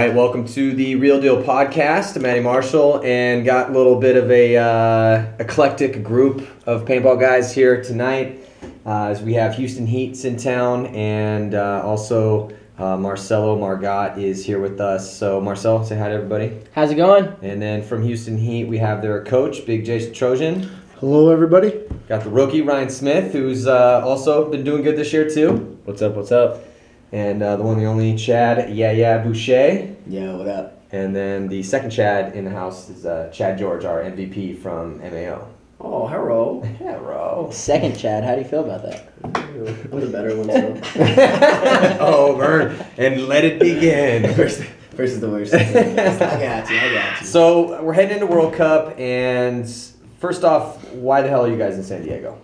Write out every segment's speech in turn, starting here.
All right, welcome to the Real Deal podcast. I'm Matty Marshall, and got a little bit of a uh, eclectic group of paintball guys here tonight. Uh, as we have Houston Heats in town, and uh, also uh, Marcello Margott is here with us. So, Marcello, say hi to everybody. How's it going? And then from Houston Heat, we have their coach, Big Jason Trosen. Hello, everybody. Got the rookie Ryan Smith, who's uh, also been doing good this year too. What's up? What's up? And uh, the one, the only Chad, yeah, yeah, Bouchez. Yeah, what up? And then the second Chad in the house is uh, Chad George, our MVP from MAO. Oh, hello. Hello. Second Chad, how do you feel about that? I'm the better one, so. oh, burn. And let it begin. First, first is the worst. I got you. I got you. so we're heading into World Cup, and first off, why the hell are you guys in San Diego?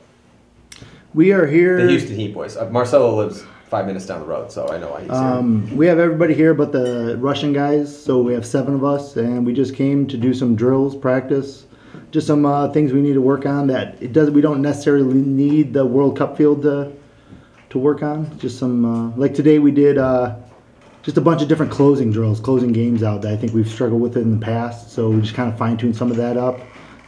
We are here. The Houston Heat boys. Uh, Marcello lives five minutes down the road, so I know why he's. Um, we have everybody here but the Russian guys, so we have seven of us, and we just came to do some drills, practice, just some uh, things we need to work on. That it does. We don't necessarily need the World Cup field to to work on. Just some uh, like today we did uh, just a bunch of different closing drills, closing games out that I think we've struggled with in the past. So we just kind of fine tune some of that up.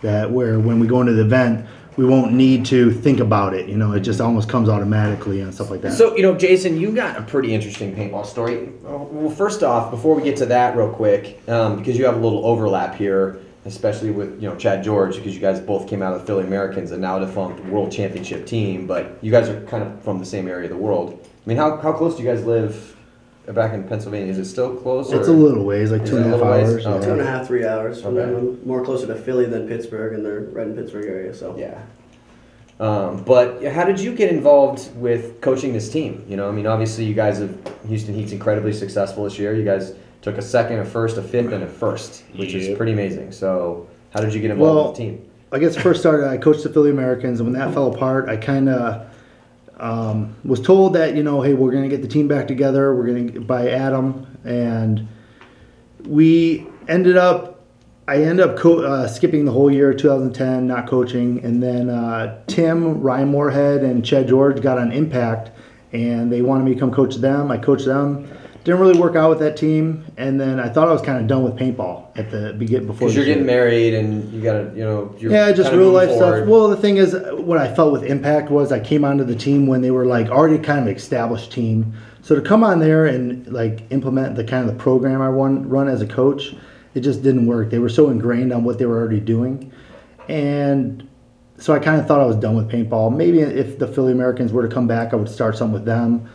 That where when we go into the event. We won't need to think about it, you know. It just almost comes automatically and stuff like that. So, you know, Jason, you got a pretty interesting paintball story. Well, first off, before we get to that real quick, um, because you have a little overlap here, especially with, you know, Chad George, because you guys both came out of the Philly Americans and now defunct World Championship team, but you guys are kind of from the same area of the world. I mean, how, how close do you guys live back in Pennsylvania? Is it still close? It's or- a little ways, like Is two it and a a half little ways? hours. Oh, yeah. Two and a half, three hours. Okay. I'm more closer to Philly than Pittsburgh, and they're right in Pittsburgh area. So Yeah. Um, but how did you get involved with coaching this team? You know, I mean, obviously you guys have Houston Heat's incredibly successful this year. You guys took a second, a first, a fifth, and a first, which is Yep. pretty amazing. So, how did you get involved Well, with the team? I guess first started, I coached the Philly Americans, and when that fell apart, I kind of um, was told that you know, hey, we're gonna get the team back together. We're gonna by Adam, and we ended up. I ended up co- uh, skipping the whole year, 2010, not coaching, and then uh, Tim Ryan Moorhead and Chad George got on Impact, and they wanted me to come coach them. I coached them. Didn't really work out with that team, and then I thought I was kind of done with paintball at the beginning before. Because you're this year. getting married and you got to, you know, you're Yeah, just real life forward. stuff. Well, the thing is, what I felt with Impact was I came onto the team when they were like already kind of established team. So to come on there and like implement the kind of the program I run run as a coach, it just didn't work. They were so ingrained on what they were already doing, and so I kind of thought I was done with paintball. Maybe if the Philly Americans were to come back, I would start something with them.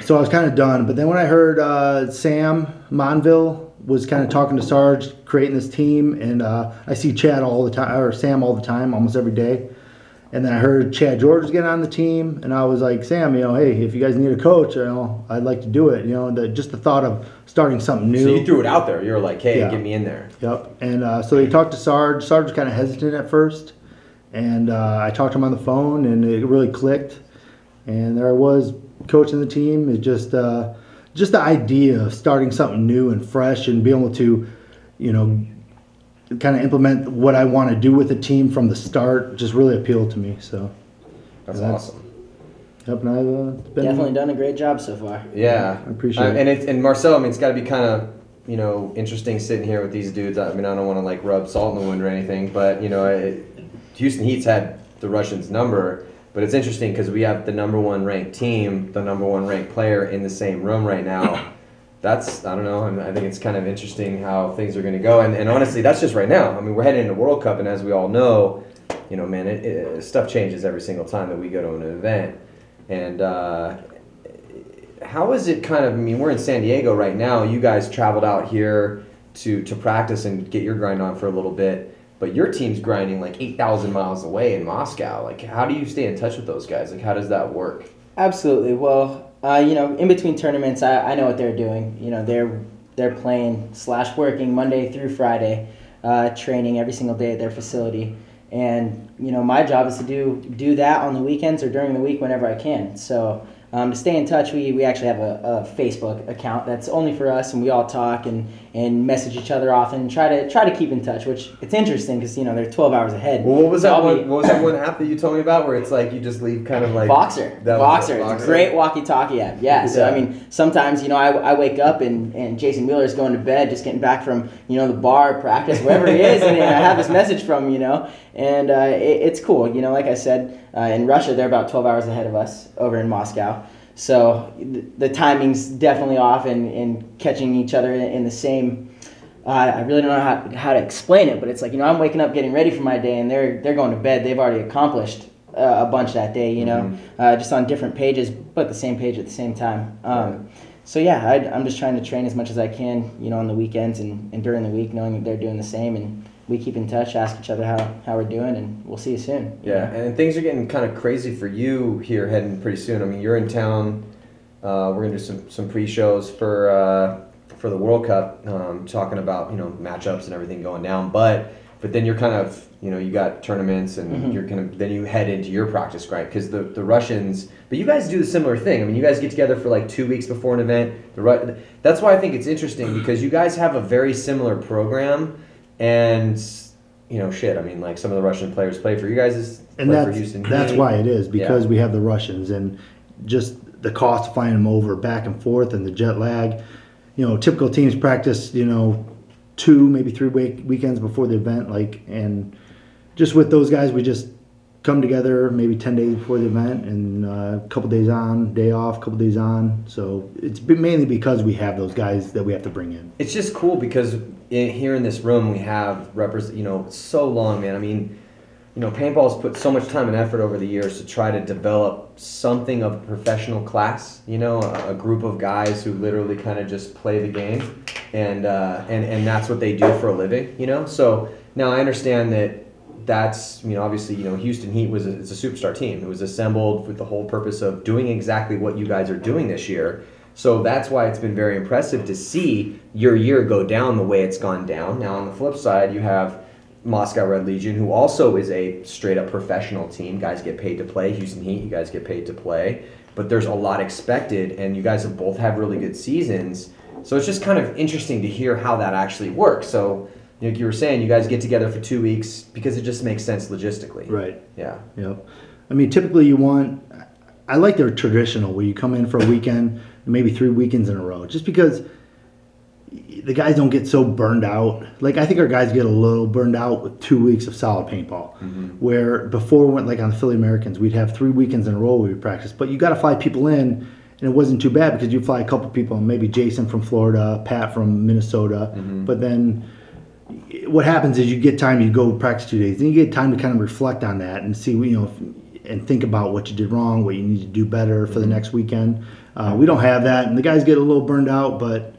So I was kind of done. But then when I heard uh, Sam Monville was kind of talking to Sarge, creating this team, and uh, I see Chad all the time, or Sam all the time, almost every day. And then I heard Chad George was getting on the team, and I was like, Sam, you know, hey, if you guys need a coach, you know, I'd like to do it. You know, the, just the thought of starting something new. So you threw it out there. You were like, hey, Yeah. get me in there. Yep. And uh, so they talked to Sarge. Sarge was kind of hesitant at first, and uh, I talked to him on the phone, and it really clicked. And there I was coaching the team. It just uh, just the idea of starting something new and fresh, and being able to, you know, kind of implement what I want to do with the team from the start just really appealed to me. So, That's That's- awesome. yep. And I've uh, been Definitely done a great job so far. Yeah, I appreciate Uh, it. And it's and Marcel, I mean, it's got to be kind of you know interesting sitting here with these dudes. I mean, I don't want to like rub salt in the wound or anything, but you know, it, Houston Heat's had the Russians' number, but it's interesting because we have the number one ranked team, the number one ranked player in the same room right now. That's I don't know. I, mean, I think it's kind of interesting how things are going to go. And, and honestly, that's just right now. I mean, we're heading into World Cup, and as we all know, you know, man, it, it, stuff changes every single time that we go to an event. And uh, how is it kind of? I mean, we're in San Diego right now. You guys traveled out here to to practice and get your grind on for a little bit, but your team's grinding like eight thousand miles away in Moscow. Like, how do you stay in touch with those guys? Like, how does that work? Absolutely. Well, uh, you know, in between tournaments, I, I know what they're doing. You know, they're they're playing slash working Monday through Friday, uh, training every single day at their facility. And you know, my job is to do do that on the weekends or during the week whenever I can. So um, to stay in touch, we, we actually have a, a Facebook account that's only for us, and we all talk and, and message each other often. Try to try to keep in touch, which it's interesting because you know they're 12 hours ahead. Well, what was So that one? be- What was that one app that you told me about where it's like you just leave kind of like Voxer. That was Voxer. It's a great walkie-talkie app. Yeah. So I mean, sometimes you know I, I wake up and, and Jason Wheeler is going to bed, just getting back from you know the bar, practice, wherever he is, and I have this message from him, you know, and uh, it, it's cool. You know, like I said, uh, in Russia they're about 12 hours ahead of us over in Moscow. So th- the timing's definitely off, and, and catching each other in, in the same. Uh, I really don't know how, how to explain it, but it's like you know I'm waking up getting ready for my day, and they're they're going to bed. They've already accomplished uh, a bunch that day, you know, uh, just on different pages, but the same page at the same time. Um, So yeah, I, I'm just trying to train as much as I can, you know, on the weekends and, and during the week, knowing that they're doing the same, and we keep in touch, ask each other how, how we're doing, and we'll see you soon. Yeah, and things are getting kind of crazy for you here heading pretty soon. I mean, you're in town. Uh, we're gonna do some some pre-shows for uh, for the World Cup, um, talking about you know matchups and everything going down. But but then you're kind of you know you got tournaments and Mhm. you're kind of then you head into your practice grind because the the Russians. But you guys do the similar thing. I mean, you guys get together for like two weeks before an event. The that's why I think it's interesting because you guys have a very similar program and. You know, shit. I mean, like some of the Russian players play for you guys. and that's that's why it is because we have the Russians and just the cost of flying them over back and forth and the jet lag. You know, typical teams practice you know two maybe three week weekends before the event, like and just with those guys we just come together maybe 10 days before the event and uh, a couple days on day off couple days on so it's mainly because we have those guys that we have to bring in It's just cool because in, here in this room we have represent. You know, so long, man. I mean, you know, paintball's put so much time and effort over the years to try to develop something of a professional class. You know, a, a group of guys who literally kind of just play the game, and uh, and and that's what they do for a living. You know, so now I understand that. That's you know obviously you know Houston Heat was a, it's a superstar team. It was assembled with the whole purpose of doing exactly what you guys are doing this year. So that's why it's been very impressive to see your year go down the way it's gone down. Now, on the flip side, you have Moscow Red Legion, who also is a straight up professional team. Guys get paid to play. Houston Heat, you guys get paid to play. But there's a lot expected, and you guys have both had really good seasons. So it's just kind of interesting to hear how that actually works. So, like you were saying, you guys get together for two weeks because it just makes sense logistically. right Yeah. Yep. I mean, typically you want. I like their traditional where you come in for a weekend, maybe three weekends in a row, just because the guys don't get so burned out. Like I think our guys get a little burned out with two weeks of solid paintball. Mm-hmm. Where before we went like on the Philly Americans, we'd have three weekends in a row we would practice, but you got to fly people in, and it wasn't too bad because you fly a couple people, maybe Jason from Florida, Pat from Minnesota, mm-hmm. but then what happens is you get time you go practice two days then you get time to kind of reflect on that and see you know if, and think about what you did wrong what you need to do better for the next weekend uh, we don't have that and the guys get a little burned out but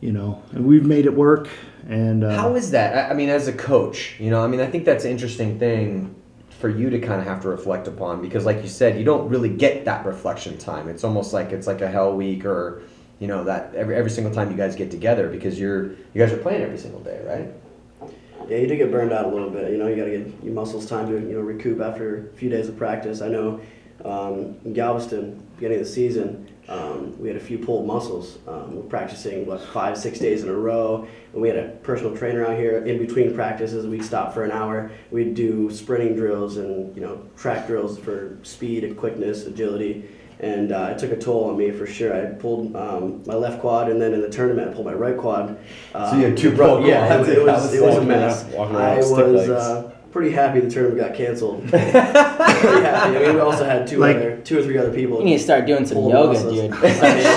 you know and we've made it work and uh, How is that? I- I mean, as a coach, you know, I mean, I think that's an interesting thing for you to kind of have to reflect upon because, like you said, you don't really get that reflection time. It's almost like it's like a hell week or, you know, that every every single time you guys get together because you're you guys are playing every single day, right? Yeah, you do get burned out a little bit. You know, you got to get your muscles time to you know recoup after a few days of practice. I know um, in Galveston, beginning of the season, um, we had a few pulled muscles. Um, we're practicing what five, six days in a row, and we had a personal trainer out here in between practices. We'd stop for an hour. We'd do sprinting drills and you know track drills for speed and quickness, agility. And uh, it took a toll on me for sure. I pulled um, my left quad, and then in the tournament, I pulled my right quad. Uh, So you had two it broke- pulled Yeah, it, it was, was it was a mess. around- walking around I was uh, pretty happy the tournament got canceled. pretty happy. I mean, we also had two Like- other, two or three other people. You need to start doing some yoga, muscles. dude. I mean,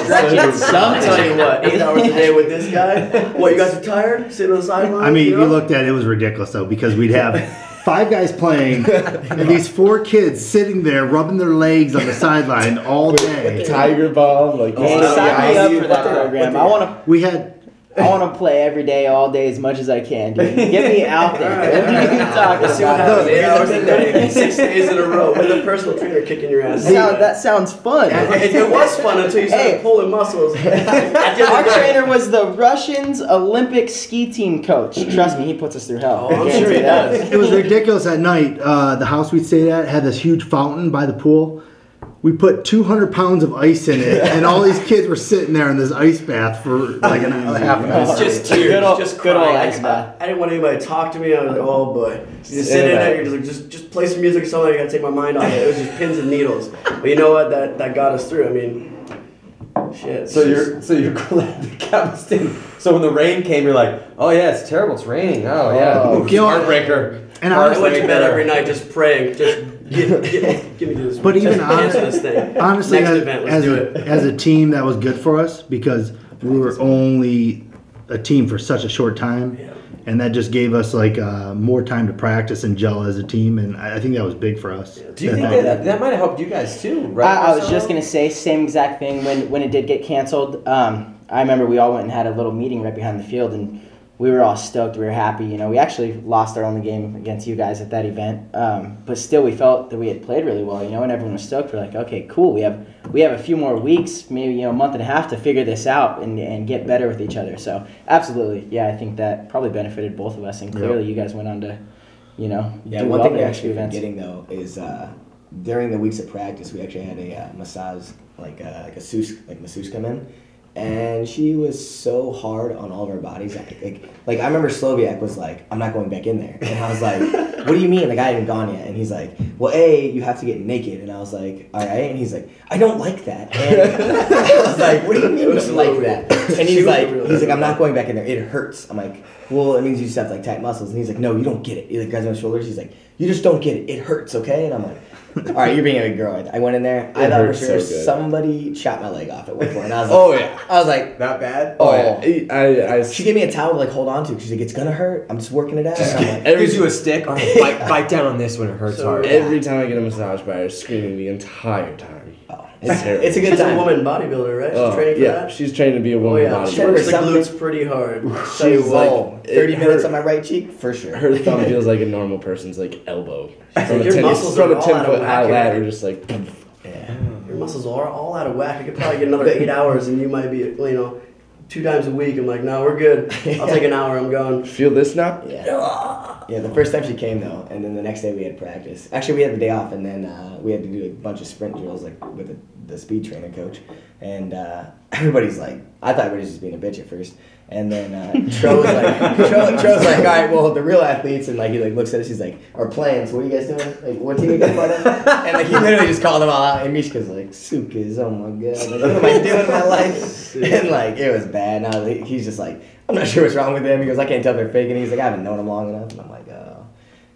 Stretching I'm something. telling you what, eight hours a day with this guy. What, you guys are tired? Sitting on the sideline? I mean, you you looked at it, it was ridiculous though because we'd have five guys playing and these four kids sitting there rubbing their legs on the sideline all day. Tiger bomb, like Hey, Oh, sign yeah, me I up for that program. I want to. We had I want to play every day, all day, as much as I can, dude. Get me out there. Alright. What are you talking Let's see what about? happens. Eight hours a day, six days in a row, with a personal trainer kicking your ass. That, sound, that sounds fun. it, it was fun until you started Hey. pulling muscles. At the end of Our the day- trainer was the Russians Olympic ski team coach. Trust me, he puts us through hell. Oh, I'm sure he does. It was ridiculous at night. Uh, the house we stayed at had this huge fountain by the pool. We put 200 pounds of ice in it, and all these kids were sitting there in this ice bath for like an hour, half an hour. It's just Good tears, old- just good old ice bath. I, I didn't want anybody to talk to me. I was like, oh boy. You just sit in there, you're just like, just, just play some music or something. I gotta take my mind off it. It was just pins and needles. But you know what? That that got us through. I mean, shit. So just- you're so you're glad the Galveston. So when the rain came, you're like, oh yeah, it's terrible. It's raining. Oh yeah, Oh, Ooh, you heartbreaker. And I honestly, went to bed every night just praying, just give, give, give me this. But even honest- honestly, as, event, as a, as a team, that was good for us because we were only a team for such a short time, Yeah. and that just gave us like uh, more time to practice and gel as a team, and I, I think that was big for us. Do you think that- that that might have helped you guys too? Right? I, I was Marcello? just gonna say same exact thing when when it did get canceled. Um, I remember we all went and had a little meeting right behind the field, and we were all stoked. We were happy. You know, we actually lost our only game against you guys at that event, um, but still we felt that we had played really well. You know, and everyone was stoked. We're like, okay, cool. We have we have a few more weeks, maybe you know, a month and a half to figure this out and and get better with each other. So absolutely, yeah, I think that probably benefited both of us, and clearly you guys went on to, you know, Yeah, do one well thing few actually events. forgetting though is uh, during the weeks of practice, we actually had a uh, massage, like uh, like a masseuse, like masseuse come in, and she was so hard on all of our bodies. Like, like, like I remember Sloviak was like, "I'm not going back in there," and I was like, "What do you mean? Like I haven't gone yet?" And he's like, "Well, a you have to get naked," and I was like, "All right," and he's like, "I don't like that," and I was like, "What do you mean you don't like that?" And he's like, he's like, "I'm not going back in there. It hurts." I'm like, "Well, it means you just have to like tight muscles," and he's like, "No, you don't get it." He like grabs my shoulders. He's like, "You just don't get it. It hurts, okay?" And I'm like. All right, you're being a big girl. I went in there. I thought for hurts sure so somebody shot my leg off at one point. And I was like, Oh yeah. I was like, that bad. Oh, oh yeah. I, I, she gave me a towel to like hold on to. She's like, it's gonna hurt. I'm just working it out. And I'm like, It gives you a stick. All right, bite, bite down on this when it hurts So- hard. every time I get a massage by her, screaming the entire time. Oh, it's, terrible. it's a good She's a woman bodybuilder, right? She's Oh, training for yeah, that. she's trained to be a Oh woman yeah, she works the glutes pretty hard. Tell you She's what. oh, it 30 minutes hurt. on my right cheek for sure. Her thumb feels like a normal person's like elbow. From a Your ten, muscles from are a all ten out of foot whack high ladder, just like. Yeah. Your muscles are all out of whack. You could probably get another eight hours, and you might be, you know, two times a week. I'm like, no, we're good. I'll take an hour. I'm gone. Feel this now? Yeah. Yeah, the first time she came though, and then the next day we had practice. Actually, we had the day off, and then uh, we had to do a bunch of sprint drills like with the, the speed trainer coach. And uh, everybody's like, I thought everybody was just being a bitch at first. And then uh, Tro was like, Tro, Tro's like, all right, well, the real athletes, and like he like looks at us, he's like, are playing. So what are you guys doing? Like, what team are you guys part of? And like he literally just called them all out. And Mishka's like, Sukas, oh my god, like, what am I doing in my life? And like it was bad. Now like, he's just like, I'm not sure what's wrong with him. He goes, I can't tell if they're faking. He's like, I haven't known them long enough. And I'm like, oh,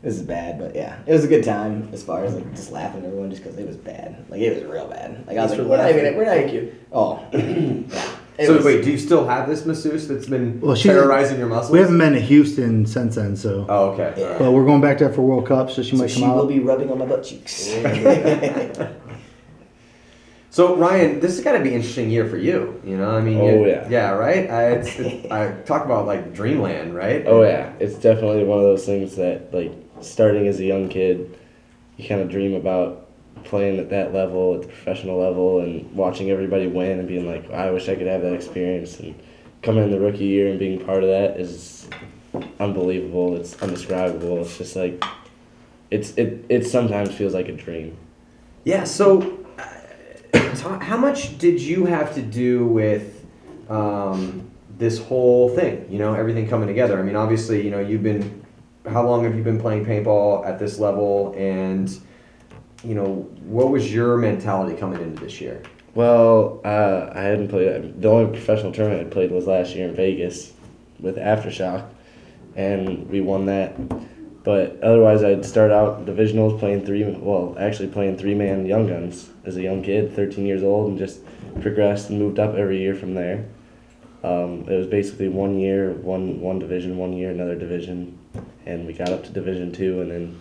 this is bad. But yeah, it was a good time as far as like just laughing at everyone just because it was bad. Like it was real bad. Like I was Thanks like, we're not even, we're not you. Oh, yeah. It So was- wait, do you still have this masseuse that's been Well, she's- terrorizing your muscles? We haven't been to Houston since then, so. Oh, okay. Yeah. But we're going back there for World Cup, so she So might she come will be rubbing on my butt cheeks. So Ryan, this has got to be an interesting year for you. You know, I mean, Oh, you- yeah. yeah, right. I, it's, it, I talk about like dreamland, right? Oh yeah, it's definitely one of those things that like starting as a young kid, you kind of dream about playing at that level, at the professional level, and watching everybody win and being like, I wish I could have that experience. And coming in the rookie year and being part of that is unbelievable. It's undescribable. It's just like, it's it it sometimes feels like a dream. Yeah. So, uh, how much did you have to do with um, this whole thing? You know, everything coming together. I mean, obviously, you know, you've been. How long have you been playing paintball at this level? And, you know, what was your mentality coming into this year? Well, uh, I hadn't played. The only professional tournament I played was last year in Vegas with Aftershock, and we won that. But otherwise, I'd start out divisionals playing three. Well, actually playing three man young guns as a young kid, thirteen years old, and just progressed and moved up every year from there. Um, it was basically one year, one one division, one year another division, and we got up to Division two, and then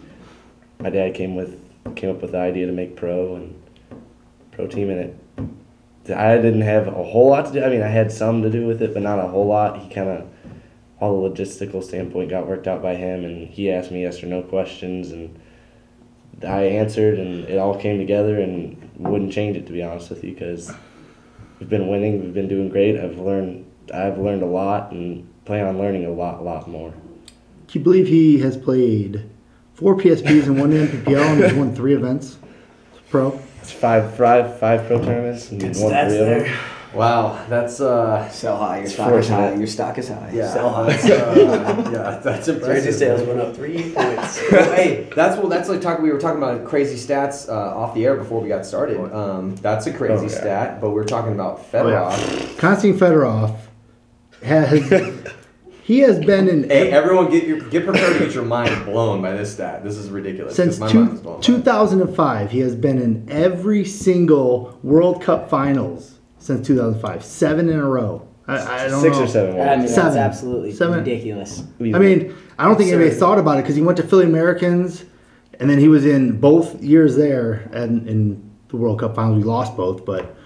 my dad came with came up with the idea to make pro and pro team in it. I didn't have a whole lot to do. I mean, I had some to do with it, but not a whole lot. He kind of, all the logistical standpoint got worked out by him, and he asked me yes or no questions, and I answered, and it all came together, and wouldn't change it to be honest with you, because we've been winning, we've been doing great. I've learned, I've learned a lot, and plan on learning a lot, lot more. Do you believe he has played four PSPs and one NPPL and has won three events? Pro. It's five, five, five pro tournaments and Good won stats three of them. there. Wow, that's uh, Sell high. Your It's stock is high. fortunate. Your stock is high. yeah, Sell high. that's, uh, yeah, that's Jersey impressive. sales went up three points. Well, hey, that's what that's like talking. We were talking about crazy stats uh, off the air before we got started. Um, that's a crazy Oh, yeah. stat, but we're talking about Oh, yeah. Fedorov. Konstantin Fedorov has he has been in Hey, everyone, get your get prepared to get your mind blown by this stat. This is ridiculous. since my two, mind was blown. 2005. He has been in every single World Cup finals since 2005. Seven in a row. I, I don't Six know. or seven I mean, wins. that's Seven. absolutely Seven. ridiculous. I mean, I don't think anybody thought about it because he went to Philly Americans, and then he was in both years there, and in the World Cup finals we lost both, but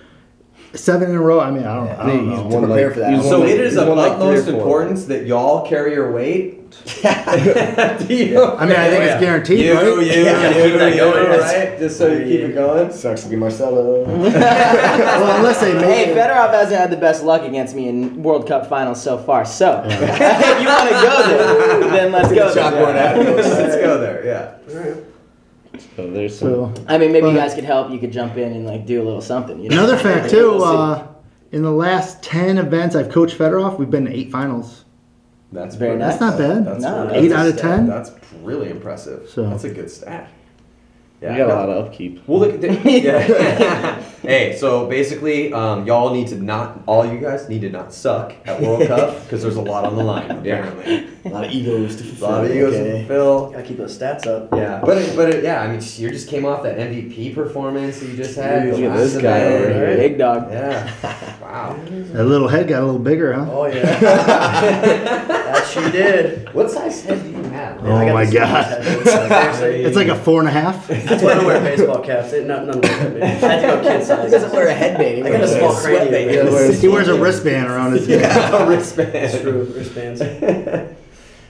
seven in a row. I mean, I don't, I don't he's know. won prepare like, for that. he's So it is of won like three or utmost importance that y'all carry your weight. Do you- I mean, I think it's guaranteed, you, right? You, Yeah, you, keep that you, going. right? Just so you keep it going. Sucks to be Marcello. well, unless they make Hey, Fedorov hasn't had the best luck against me in World Cup finals so far. So, if you want to go there, then let's go Chalkboard there. out. Let's go there. Yeah. Alright. So there's some. so. I mean, maybe you guys could help. You could jump in and like do a little something. You know? Another fact too. Uh, in the last ten events I've coached Fedorov, we've been to eight finals. That's Very pretty- nice. That's not bad. That's No, really- Eight that's out of 10? That's really impressive. So- that's a good stat. we got a lot of upkeep. Well, look the, yeah. Hey, so basically, um, y'all need to not all you guys need to not suck at World Cup because there's a lot on the line. Apparently, A lot of egos to a fulfill. lot of egos to okay. fulfill. Gotta keep those stats up. Yeah, but it, but it, yeah, I mean, you just came off that MVP performance that you just had. Look at last this guy over here. Big dog. Yeah. Wow. That little head got a little bigger, huh? Oh yeah. that she did. What size head do you have? Oh I my God. Steelers head. Seriously. It's like a four and a half. That's why I don't wear baseball caps. It, none, none of them. I had to go kid size. He doesn't wear a headband. he I got a wears small sweatband. cranium. Yeah, wears- he wears a wristband around his neck. a wristband. It's true. Wristbands.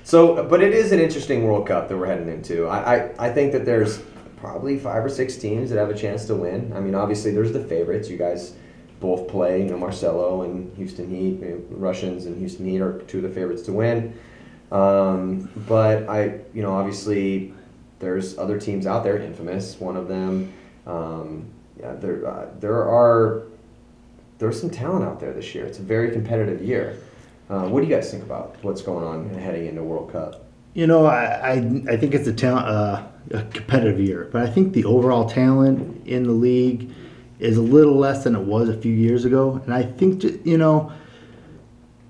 So, but it is an interesting World Cup that we're heading into. I, I, I think that there's probably five or six teams that have a chance to win. I mean, obviously, there's the favorites. You guys both play, you know, Marcello and Houston Heat. You know, Russians and Houston Heat are two of the favorites to win. Um, but I, you know, obviously, there's other teams out there. Infamous, one of them. Um, yeah, there, uh, there are there's some talent out there this year. It's a very competitive year. Uh, what do you guys think about what's going on heading into World Cup? You know, I, I, I think it's a talent, uh, a competitive year, but I think the overall talent in the league is a little less than it was a few years ago, and I think you know,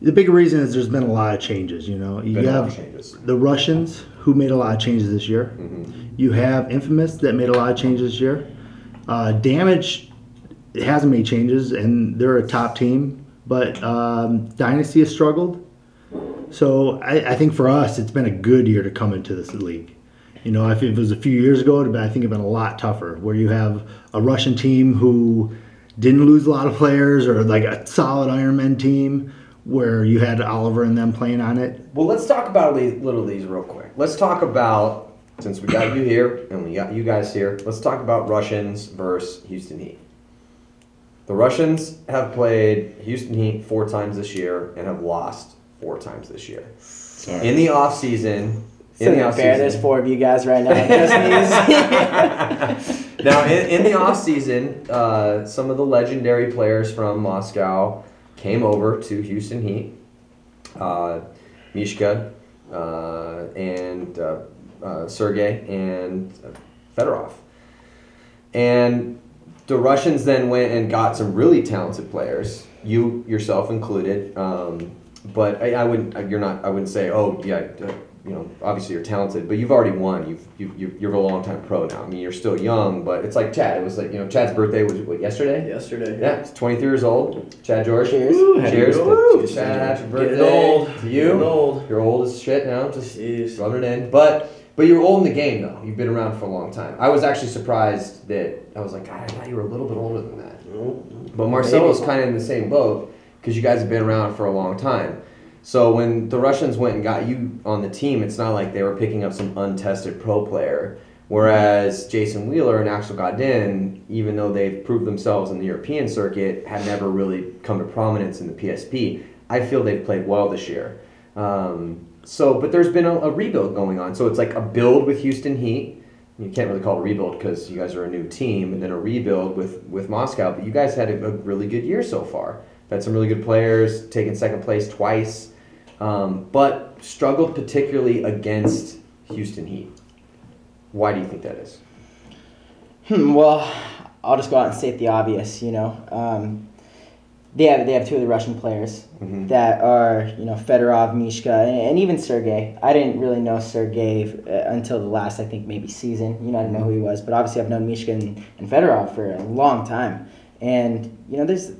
the big reason is there's been a lot of changes. You know, you Been a lot of have changes. the Russians who made a lot of changes this year. Mhm. You have Infamous that made a lot of changes this year. Uh, Damage hasn't made changes, and they're a top team, but um, Dynasty has struggled. So I, I think for us, it's been a good year to come into this league. You know, if it was a few years ago, been, I think it'd been a lot tougher. Where you have a Russian team who didn't lose a lot of players, or like a solid Ironmen team, where you had Oliver and them playing on it. Well, let's talk about le- little of these real quick. Let's talk about since we got you here and we got you guys here. Let's talk about Russians versus Houston Heat. The Russians have played Houston Heat four times this year and have lost four times this year. Sorry. In the off season, in the off fair? There's four of you guys right now. Now, in, in the off season, uh, some of the legendary players from Moscow came over to Houston Heat. Uh, Mishka uh, and uh, uh, Sergey and uh, Fedorov. And the Russians then went and got some really talented players, you yourself included. Um, but I, I wouldn't. You're not. I wouldn't say. Oh, yeah. uh, You know, obviously you're talented, but you've already won. You've, you've, you're a long time pro now. I mean, you're still young, but it's like Chad. It was like you know, Chad's birthday was what yesterday. Yesterday. Yeah, he's 23 years old. Chad George. Cheers. happy Cheers. to Chad, happy birthday Getting old. to you. Getting old. You're old as shit now. Just Jeez. rubbing it in. But but you're old in the game though. You've been around for a long time. I was actually surprised that I was like, God, I thought you were a little bit older than that. No, But Marcello's kind of in the same boat because you guys have been around for a long time. So when the Russians went and got you on the team, it's not like they were picking up some untested pro player. Whereas Jason Wheeler and Axel Godin, even though they've proved themselves in the European circuit, had never really come to prominence in the PSP. I feel they've played well this year. Um, so, but there's been a, a rebuild going on. So it's like a build with Houston Heat, you can't really call it a rebuild because you guys are a new team, and then a rebuild with with Moscow. But you guys had a, a really good year so far. Had some really good players, taken second place twice, um, but struggled particularly against Houston Heat. Why do you think that is? Hmm, well, I'll just go out and state the obvious. You know, um, they have they have two of the Russian players Mhm. that are you know Fedorov, Mishka, and, and even Sergey. I didn't really know Sergey uh, until the last I think maybe season. You know, I didn't know who he was, but obviously I've known Mishka and, and Fedorov for a long time. And you know, there's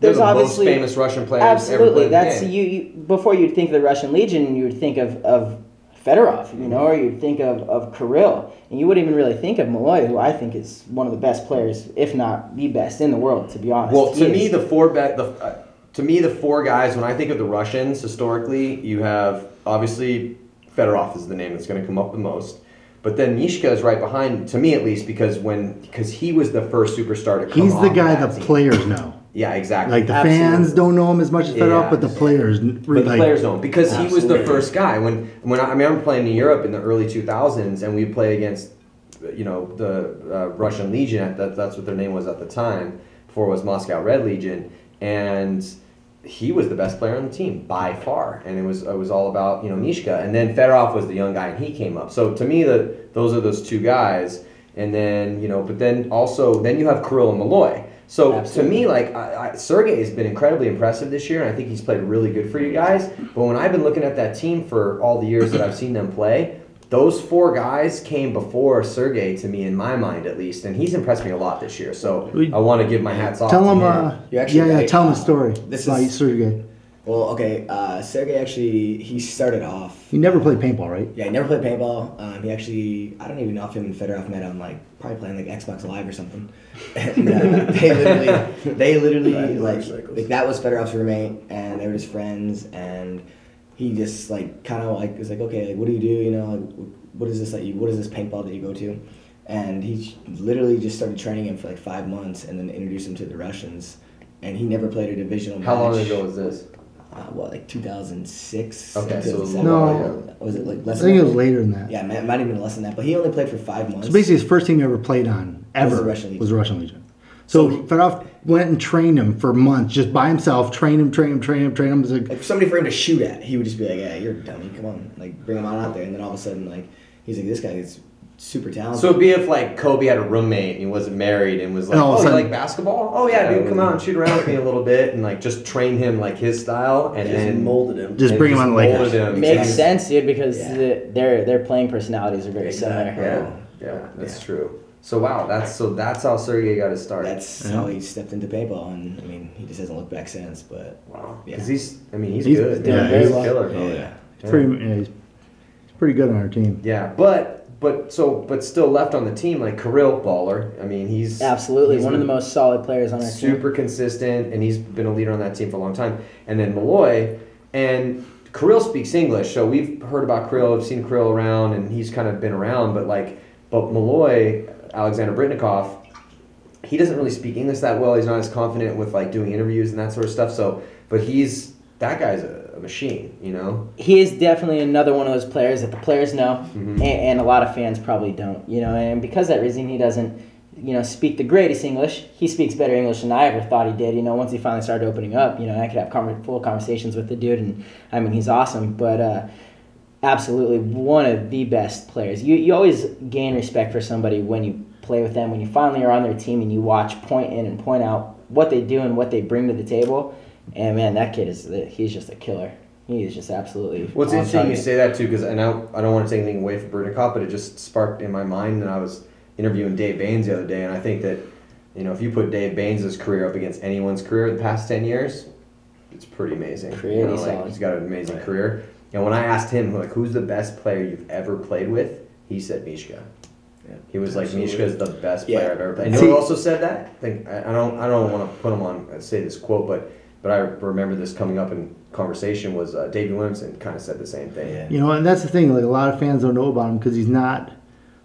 there's the most obviously famous Russian players ever absolutely that's you, you before you'd think of the Russian Legion, you would think of of Fedorov, you know, or you'd think of, of Kirill, and you wouldn't even really think of Malloy, who I think is one of the best players, if not the best in the world, to be honest. Well, He to is- me, the four bet the uh, to me the four guys when I think of the Russians historically, you have obviously Fedorov is the name that's going to come up the most, but then Mishka is right behind to me at least because when because he was the first superstar to come. He's the guy that the team. players know. Yeah, exactly. Like the Absolutely. fans don't know him as much as Fedorov, Yeah. but the players, But the like, players don't because he was the first guy. When when I, mean I remember playing in Europe in the early two thousands, and we play against, you know, the uh, Russian Legion. That, that's what their name was at the time. Before it was Moscow Red Legion, and he was the best player on the team by far. And it was it was all about you know Mishka, and then Fedorov was the young guy, and he came up. So to me, the those are those two guys. And then you know, but then also then you have Kirill and Malloy. So Absolutely. to me, like I, I, Sergey has been incredibly impressive this year, and I think he's played really good for you guys. But when I've been looking at that team for all the years that I've seen them play, those four guys came before Sergey to me, in my mind at least, and he's impressed me a lot this year. So We- I want to give my hats off. tell to him, him. uh, You're actually yeah, yeah, right. tell him the Uh, story this about is- Sergey. Well, okay. Uh, Sergey actually he started off. He never played paintball, right? Yeah, he never played paintball. Um, he actually I don't even know if him and Fedorov met on like probably playing like Xbox Live or something. And uh, they literally they literally like, like that was Fedorov's roommate and they were just friends and he just like kind of like was like okay like what do you do you know like what is this that you what is this paintball that you go to and he literally just started training him for like five months and then introduced him to the Russians and he never played a divisional How long ago was this? Uh, what like 2006? Okay, so it was a 2007? No. Was it like less I less? think it was later than that. Yeah, it might, might have been less than that, but he only played for five months. So basically, his first team he ever played on ever the Russian Legion. was the Russian Legion. So, So- Fedorov went and trained him for months, just by himself. Train him, train him, train him, train him. It's like, like somebody for him to shoot at, he would just be like, "Yeah, you're a dummy. Come on, like bring him on out there." And then all of a sudden, like he's like, "This guy is super talented." So it'd be if like Kobe had a roommate and he wasn't married and was like, And "Oh, a you like basketball? Oh yeah, dude, come out and shoot around with me a little bit," and like just train him like his style, and just then molded him. Just bring him on the molded Lakers. him. makes Exactly. sense, dude, because Yeah. the, their their playing personalities are very Exactly. similar. Yeah, yeah, that's Yeah. true. So wow, that's so that's how Sergey got his start. That's Yeah. how he stepped into paintball, and I mean, he just hasn't looked back since. But wow, Yeah. because he's I mean he's, He's good. Yeah, very he's a killer. oh yeah, it's pretty, yeah, he's, he's pretty good on our team. Yeah, but but so but still left on the team like Kirill baller. I mean he's Absolutely, he's one of the most solid players on our team. super consistent, and he's been a leader on that team for a long time. And then Malloy and Kirill speaks English, so we've heard about Kirill, we've seen Kirill around, and he's kind of been around. But like, but Malloy, Alexander Britnikov, he doesn't really speak English that well. He's not as confident with like doing interviews and that sort of stuff. So, but he's that guy's a, a machine, you know. he is definitely another one of those players that the players know, Mhm. and, and a lot of fans probably don't. You know, and because of that reason, he doesn't, you know, speak the greatest English. He speaks better English than I ever thought he did. You know, once he finally started opening up, you know, I could have full conversations with the dude, and I mean, he's awesome. But uh, absolutely one of the best players. You you always gain respect for somebody when you play with them. When you finally are on their team and you watch point in and point out what they do and what they bring to the table. And man, that kid is he's just a killer. He is just absolutely. What's on interesting you say that too, because and I, I don't want to take anything away from Britnikov, but it just sparked in my mind, and I was interviewing Dave Bains the other day, and I think that, you know, if you put Dave Bains' career up against anyone's career the past ten years, it's pretty amazing. Pretty you know, like, solid. he's got an amazing career. And when I asked him, like, who's the best player you've ever played with, he said Mishka. Yeah, He was like, absolutely. Mishka is the best Yeah. player I've ever played. And See- who also said that? I think I I don't I don't want to put him on say this quote, but but I remember this coming up in conversation was uh, Davey Williamson kind of said the same thing. Yeah. You know, and that's the thing. Like a lot of fans don't know about him because he's not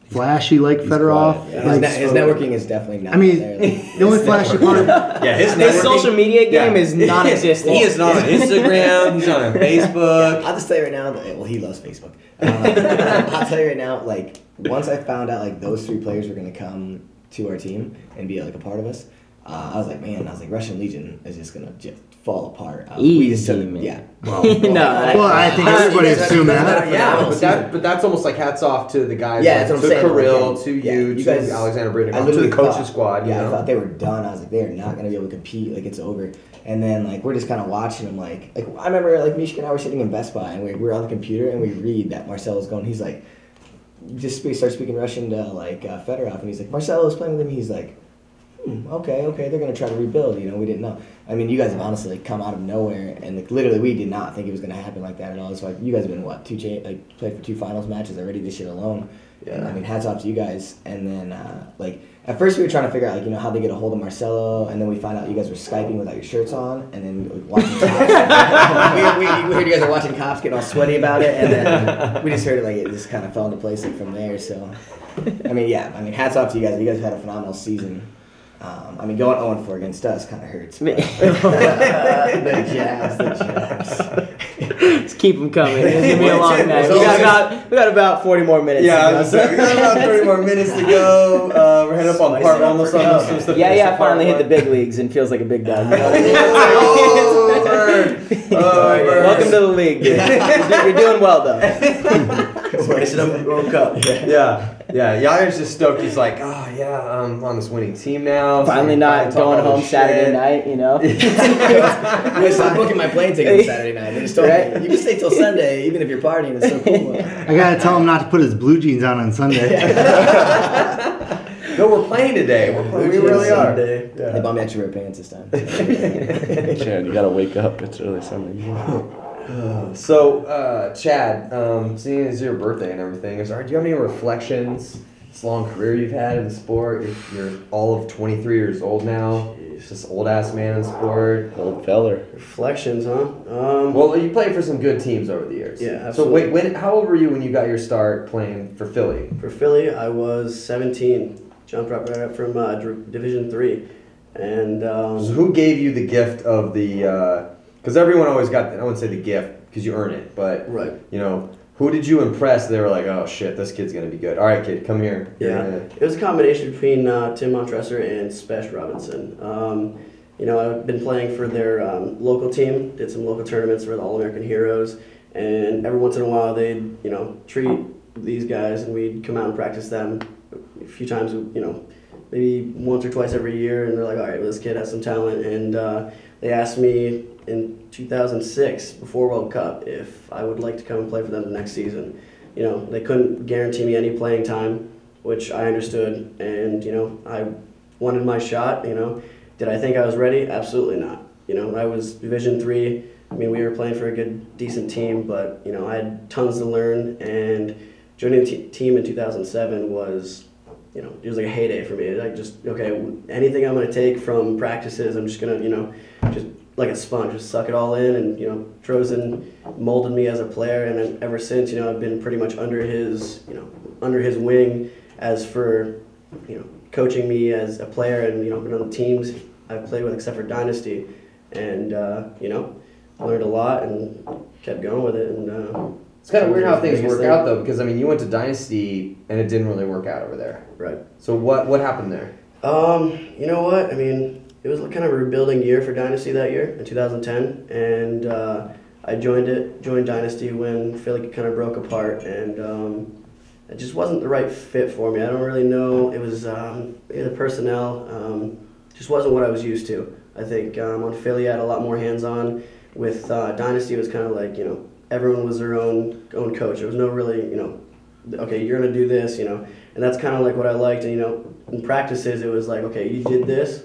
flashy like Fedorov. Yeah, his, ne- his networking is definitely not. I mean, there. Like, the only flashy part. Yeah, his, His social media game Yeah. is non-existent. He is not on Instagram. He's not on Facebook. I'll just tell you right now. That, well, he loves Facebook. Uh, I'll tell you right now. Like once I found out like those three players were gonna come to our team and be like a part of us, uh, I was like, man, I was like, Russian Legion is just gonna just fall apart. Uh, we just Easy, took- man. Yeah. no, I, Well, I think everybody you assumed you guys that. Yeah, but that but that's almost like hats off to the guys. Yeah, like, that's what I'm to saying. Kirill, Yeah. to Yeah, you, you to guys- Alexander Britnikov, I to literally the coaching thought- squad. You Yeah, know? I thought they were done. I was like, they are not gonna be able to compete. Like it's over. And then like we're just kind of watching them. Like like I remember like Mishka and I were sitting in Best Buy and we, we were on the computer and we read that Marcello's going. He's like, just we start speaking Russian to like uh, Fedorov and he's like, Marcello's playing with him. He's like. Hmm, okay, okay, they're gonna try to rebuild. You know, we didn't know. I mean, you guys have honestly like, come out of nowhere, and like, literally, we did not think it was gonna happen like that at all. So like, you guys have been what two cha- like played for two finals matches already this year alone. And, I mean, hats off to you guys. And then uh, like at first we were trying to figure out like you know how they get a hold of Marcello, and then we find out you guys were skyping without your shirts on, and then like, watching cops. we, we, we heard you guys are watching cops getting all sweaty about it, and then we just heard it like it just kind of fell into place like from there. So I mean, yeah, I mean, hats off to you guys. You guys have had a phenomenal season. Um, I mean, going 0 4 against us kind of hurts. but- the jabs, the jabs. Just keep them coming. It's gonna be a long night. We got about we got about forty more minutes. Yeah, I to go. gonna we got about 30 more minutes to go. Uh, we're heading up on part up almost on now. some stuff. yeah, finish yeah. Finally hit the big leagues and feels like a big dog. You know? Oh, word. Oh, word. Welcome to the league. Dude. You're you're doing well though. Spice it up with World Cup. Yeah, yeah. Yair's just stoked. He's like, oh yeah, I'm on this winning team now. Finally, not going home Saturday shit. night. You know. I stopped booking my plane ticket on Saturday night. They just told Right. me you can stay till Sunday, even if you're partying. It's so cool. I gotta tell him not to put his blue jeans on on Sunday. No, we're playing today. We're playing. We really are. Sunday. They bought me extra pair of pants this time. Chad, you gotta wake up. It's early Sunday. So, uh, Chad, um, seeing as your birthday and everything, is there, do you have any reflections? This long career you've had in the sport. If you're all of 23 years old now, it's just old ass man in sport. Old feller. Reflections, huh? Um, Well, you played for some good teams over the years. Yeah, absolutely. So wait, when? How old were you when you got your start playing for Philly? For Philly, I was 17. Jumped right, right up from uh, Division Three, and um, So who gave you the gift of the? Because everyone always got. I wouldn't say the gift because you earn it, but right. you know, who did you impress? They were like, oh shit, this kid's gonna be good. All right, kid, come here. Yeah, it was a combination between uh, Tim Montresor and Spesh Robinson. Um, you know, I've been playing for their um, local team, did some local tournaments for the All American Heroes, and every once in a while they'd, you know, treat these guys and we'd come out and practice them a few times, you know, maybe once or twice every year, and they're like, all right, well, this kid has some talent, and uh, they asked me in 2006, before World Cup, if I would like to come and play for them the next season. You know, they couldn't guarantee me any playing time, which I understood, and you know, I wanted my shot. You know, did I think I was ready? Absolutely not. You know, I was Division three. I mean, we were playing for a good, decent team, but you know, I had tons to learn, and joining the t- team in 2007 was, you know, it was like a heyday for me. Like just okay, anything I'm gonna take from practices, I'm just gonna, you know, just like a sponge, just suck it all in, and you know, Trosen molded me as a player, and then ever since, you know, I've been pretty much under his, you know, under his wing as for, you know, coaching me as a player, and you know, been on the teams I've played with except for Dynasty, and uh, you know, learned a lot and kept going with it, and. Uh, It's kind of weird how things work out though, because I mean, you went to Dynasty and it didn't really work out over there. right. So what what happened there? Um, you know what? I mean, it was kind of a rebuilding year for Dynasty that year in 2010, and uh, I joined it, joined Dynasty when Philly kind of broke apart, and um, it just wasn't the right fit for me. I don't really know. It was um, the personnel um, just wasn't what I was used to. I think um, on Philly I had a lot more hands-on. With uh, Dynasty, it was kind of like you know everyone was their own own coach. There was no really you know okay, you're gonna do this, you know, and that's kind of like what I liked. And you know, in practices, it was like, okay, you did this,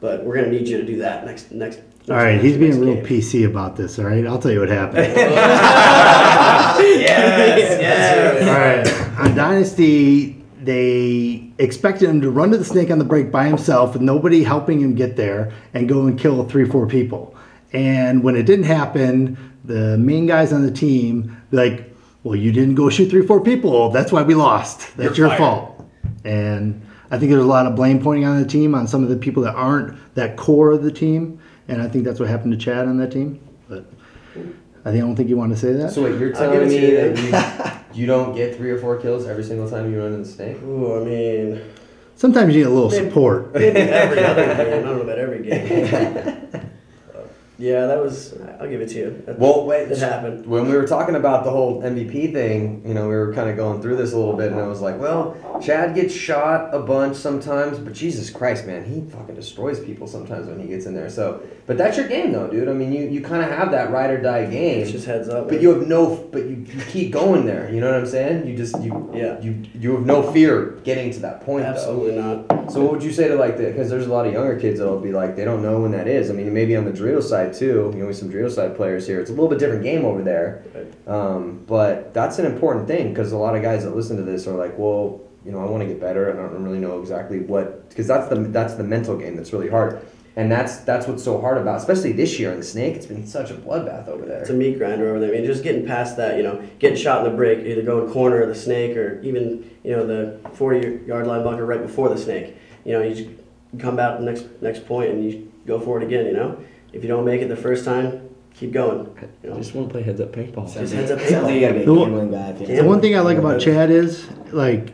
but we're gonna need you to do that next next. All right, he's being next real game. PC about this. All right, I'll tell you what happened. yes, yes. All right, on Dynasty, they expected him to run to the snake on the break by himself with nobody helping him get there and go and kill three, four people. And when it didn't happen, the main guys on the team, like, well, you didn't go shoot three, four people. That's why we lost. That's You're your fired. fault. And I think there's a lot of blame pointing on the team on some of the people that aren't that core of the team. And I think that's what happened to Chad on that team. But I don't think you want to say that. So wait, you're telling me you. that you, you don't get three or four kills every single time you run in the snake? Ooh, I mean, Sometimes you need a little Maybe- support. maybe every other game. I don't know about every game. yeah, that was. I'll give it to you. That, Well, wait, it happened. when we were talking about the whole MVP thing, you know, we were kind of going through this a little bit, and I was like, well, Chad gets shot a bunch sometimes, but Jesus Christ, man, he fucking destroys people sometimes when he gets in there. So, but that's your game, though, dude. I mean, you, you kind of have that ride or die game, It's just heads up. but you have no, but you, you keep going there. You know what I'm saying? You just you Yeah. you you have no fear getting to that point, though. Absolutely not. So what would you say to like the because there's a lot of younger kids that'll be like they don't know when that is. I mean maybe on the Dorito side too. You know, some Dorito side players here, it's a little bit different game over there. Um, but that's an important thing because a lot of guys that listen to this are like, well, you know, I want to get better. I don't really know exactly what because that's the that's the mental game that's really hard, and that's that's what's so hard about, especially this year in the snake. It's been such a bloodbath over there. It's a meat grinder over there. I mean, just getting past that, you know, getting shot in the break, either going corner of the snake or even, you know, the 40 yard line bunker right before the snake. You know, you just come back next next point and you go for it again. You know, if you don't make it the first time, keep going. You I just want to play heads up paintball. Just heads up Sounds like you gotta be a The one- gambling guy. if The one thing I like about Chad is like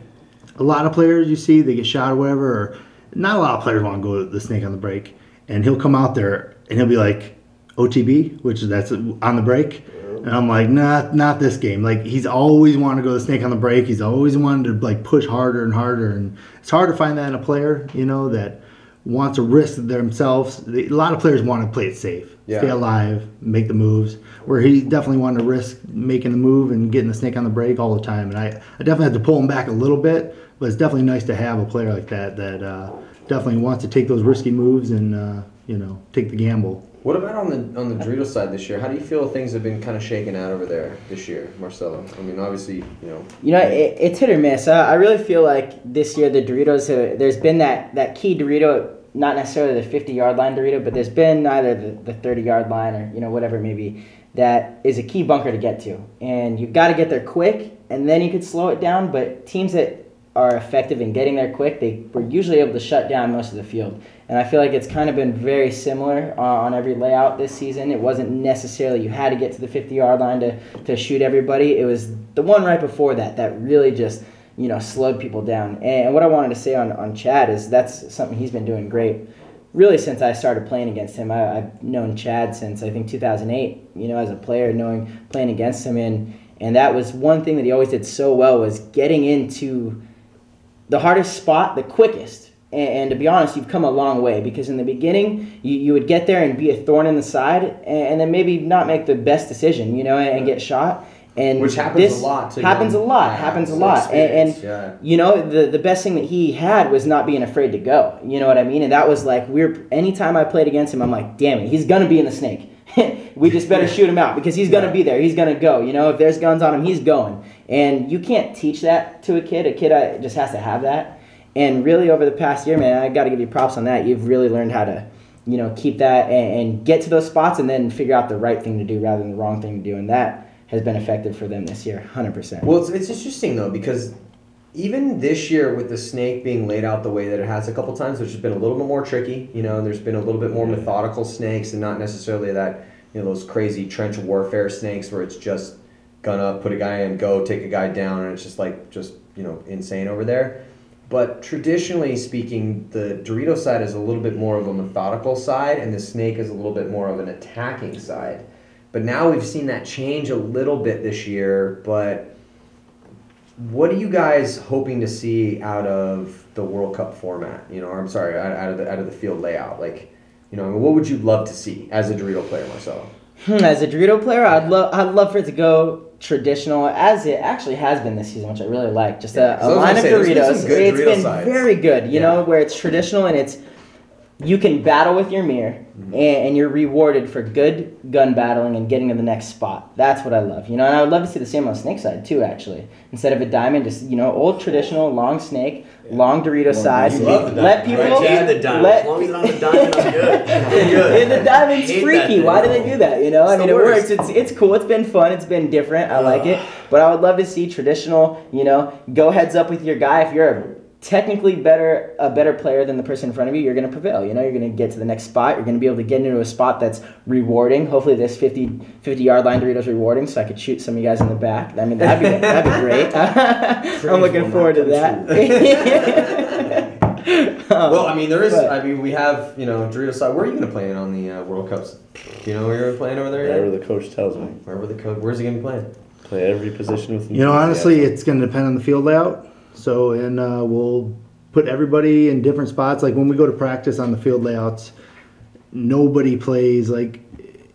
a lot of players you see they get shot or whatever. Or not a lot of players want to go to the snake on the break, and he'll come out there and he'll be like OTB, which is that's on the break. And I'm like, nah, not this game. Like he's always wanted to go to the snake on the break. He's always wanted to like push harder and harder, and it's hard to find that in a player, you know, that wants to risk themselves. A lot of players want to play it safe, Yeah. stay alive, make the moves. Where he definitely wanted to risk making the move and getting the snake on the break all the time. And I, I definitely had to pull him back a little bit, but it's definitely nice to have a player like that that uh, definitely wants to take those risky moves and uh, you know take the gamble. What about on the on the Dorito side this year? How do you feel things have been kind of shaken out over there this year, Marcello? I mean, obviously, you know. You know, it, it's hit or miss. I, I really feel like this year the Doritos, have, there's been that, that key Dorito, not necessarily the 50 yard line Dorito, but there's been either the, the 30 yard line or, you know, whatever it may be, that is a key bunker to get to. And you've got to get there quick, and then you could slow it down. But teams that are effective in getting there quick, they were usually able to shut down most of the field. And I feel like it's kind of been very similar uh, on every layout this season. It wasn't necessarily you had to get to the 50 yard line to, to shoot everybody. It was the one right before that that really just, you know, slowed people down. And what I wanted to say on, on Chad is that's something he's been doing great. Really, since I started playing against him, I, I've known Chad since I think 2008. You know, as a player, knowing playing against him, and and that was one thing that he always did so well was getting into the hardest spot the quickest. And, and to be honest, you've come a long way because in the beginning, you, you would get there and be a thorn in the side and, and then maybe not make the best decision, you know, and, and get shot. And Which happens a lot happens a lot. Happens a lot. And, and yeah. you know, the the best thing that he had was not being afraid to go. You know what I mean? And that was like we're anytime I played against him, I'm like, damn it, he's gonna be in the snake. we just better shoot him out because he's gonna Yeah. be there. He's gonna go. You know, if there's guns on him, he's going. And you can't teach that to a kid. A kid uh, just has to have that. And really, over the past year, man, I got to give you props on that. You've really learned how to, you know, keep that and, and get to those spots, and then figure out the right thing to do rather than the wrong thing to do. And that has been effective for them this year, hundred percent. Well, it's, it's interesting though because even this year with the snake being laid out the way that it has a couple times, which has been a little bit more tricky. You know, there's been a little bit more methodical snakes and not necessarily that you know those crazy trench warfare snakes where it's just up, put a guy in, go, take a guy down, and it's just like just you know insane over there. But traditionally speaking, the Dorito side is a little bit more of a methodical side, and the snake is a little bit more of an attacking side. But now we've seen that change a little bit this year. But what are you guys hoping to see out of the World Cup format? You know, or I'm sorry, out, out of the out of the field layout. Like, you know, I mean, what would you love to see as a Dorito player, Marcello? Hmm, As a Dorito player, I'd love I'd love for it to go traditional as it actually has been this season, which I really like. Just Yeah, a, a line of say, there's been It's Dorito been sides. very good, you Yeah. know, where it's traditional and it's you can battle with your mirror mm-hmm. and, and you're rewarded for good gun battling and getting to the next spot. That's what I love. You know, and I would love to see the same on snake side too, actually. Instead of a diamond, just you know, old traditional long snake, long Dorito side. You love the Let diamond, people right? Hate the diamond. let as long as it's not the diamond, I'm good. I'm good. and the diamond's Hate that freaky. thing. Why do they do that? You know, I It's mean, the it worst. works. It's it's cool. It's been fun. It's been different. I like it. But I would love to see traditional. You know, go heads up with your guy. If you're a technically better a better player than the person in front of you, you're going to prevail. You know, you're going to get to the next spot. You're going to be able to get into a spot that's rewarding. Hopefully, this 50, 50 yard line Doritos rewarding, so I could shoot some of you guys in the back. I mean, that'd be that'd be great. I'm looking forward to not that. Well, I mean, there is. But- I mean, we have you know Dorito side. Where are you going to play in on the uh, World Cups? Do you know where you're playing over there? Whatever Yet? the coach tells me. Wherever the code. Where's he going to be playing? Play every position with You know, honestly, enthusiasm. it's going to depend on the field layout. So, and uh, we'll put everybody in different spots. Like when we go to practice on the field layouts, nobody plays. Like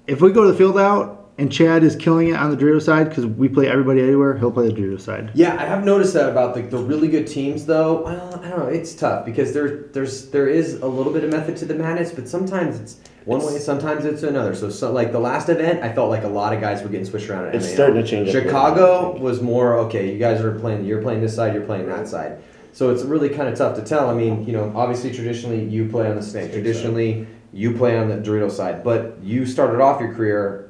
if we go to the field layout and Chad is killing it on the Dorito side because we play everybody anywhere. he'll play the Dorito side. Yeah, I have noticed that about the, the really good teams, though. Well, I don't know. It's tough because there there's there is a little bit of method to the madness, but sometimes it's one way, sometimes it's another. So, so like the last event, I felt like a lot of guys were getting switched around. At It's starting to change up a little bit, I Chicago was more okay. You guys are playing. You're playing this side. You're playing that side. So it's really kind of tough to tell. I mean, you know, obviously traditionally you play on the snake. Traditionally you play on the Dorito side, but you started off your career.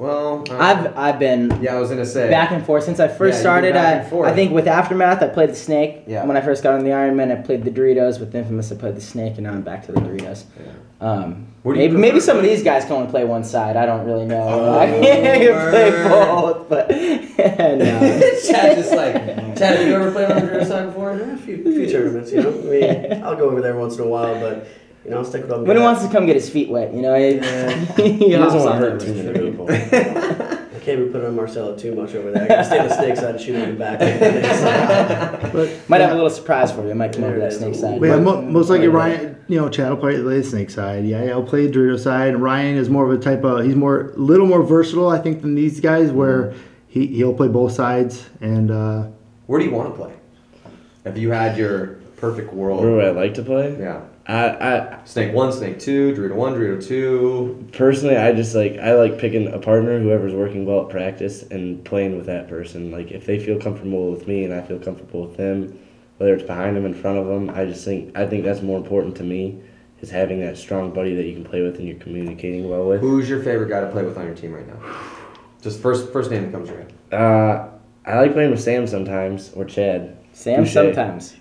Well, uh, I've I've been yeah, I was gonna say back and forth since I first you've started. I. I think with Aftermath, I played the Snake. Yeah. When I first got on the Ironmen, I played the Doritos. With Infamous, I played the Snake, and now I'm back to the Doritos. Um, do maybe maybe some of these guys can only play one side. I don't really know. Oh, I can play both, but no. Chad just like Chad. Have you ever played on the Dorito side before? A few, few tournaments, you know. I mean, I'll go over there once in a while, but you know, I'll stick with what When he wants to come get his feet wet, you know, he, He doesn't want to hurt too it. many people. at. I can't even put on Marcello too much over there. I can stay on the snake side and shoot him in the back. But Might have a little surprise for you. I might come over There that snake side. But yeah, But- mo- most likely Ryan, you know, Chad will play the snake side. Yeah, I'll play the Dorito side. And Ryan is more of a type of he's more a little more versatile, I think, than these guys, where he he'll play both sides. And uh, Where do you want to play? If you had your perfect world, Where would I like to play? yeah, I, I snake one, snake two, Dorito one, Dorito two. personally, I just like I like picking a partner, whoever's working well at practice, and playing with that person. Like if they feel comfortable with me and I feel comfortable with them, whether it's behind them, in front of them, I just think I think that's more important to me, is having that strong buddy that you can play with and you're communicating well with. Who's your favorite guy to play with on your team right now? Just first first name that comes to your head. Uh, I like playing with Sam sometimes or Chad. Sam Bouchez. sometimes.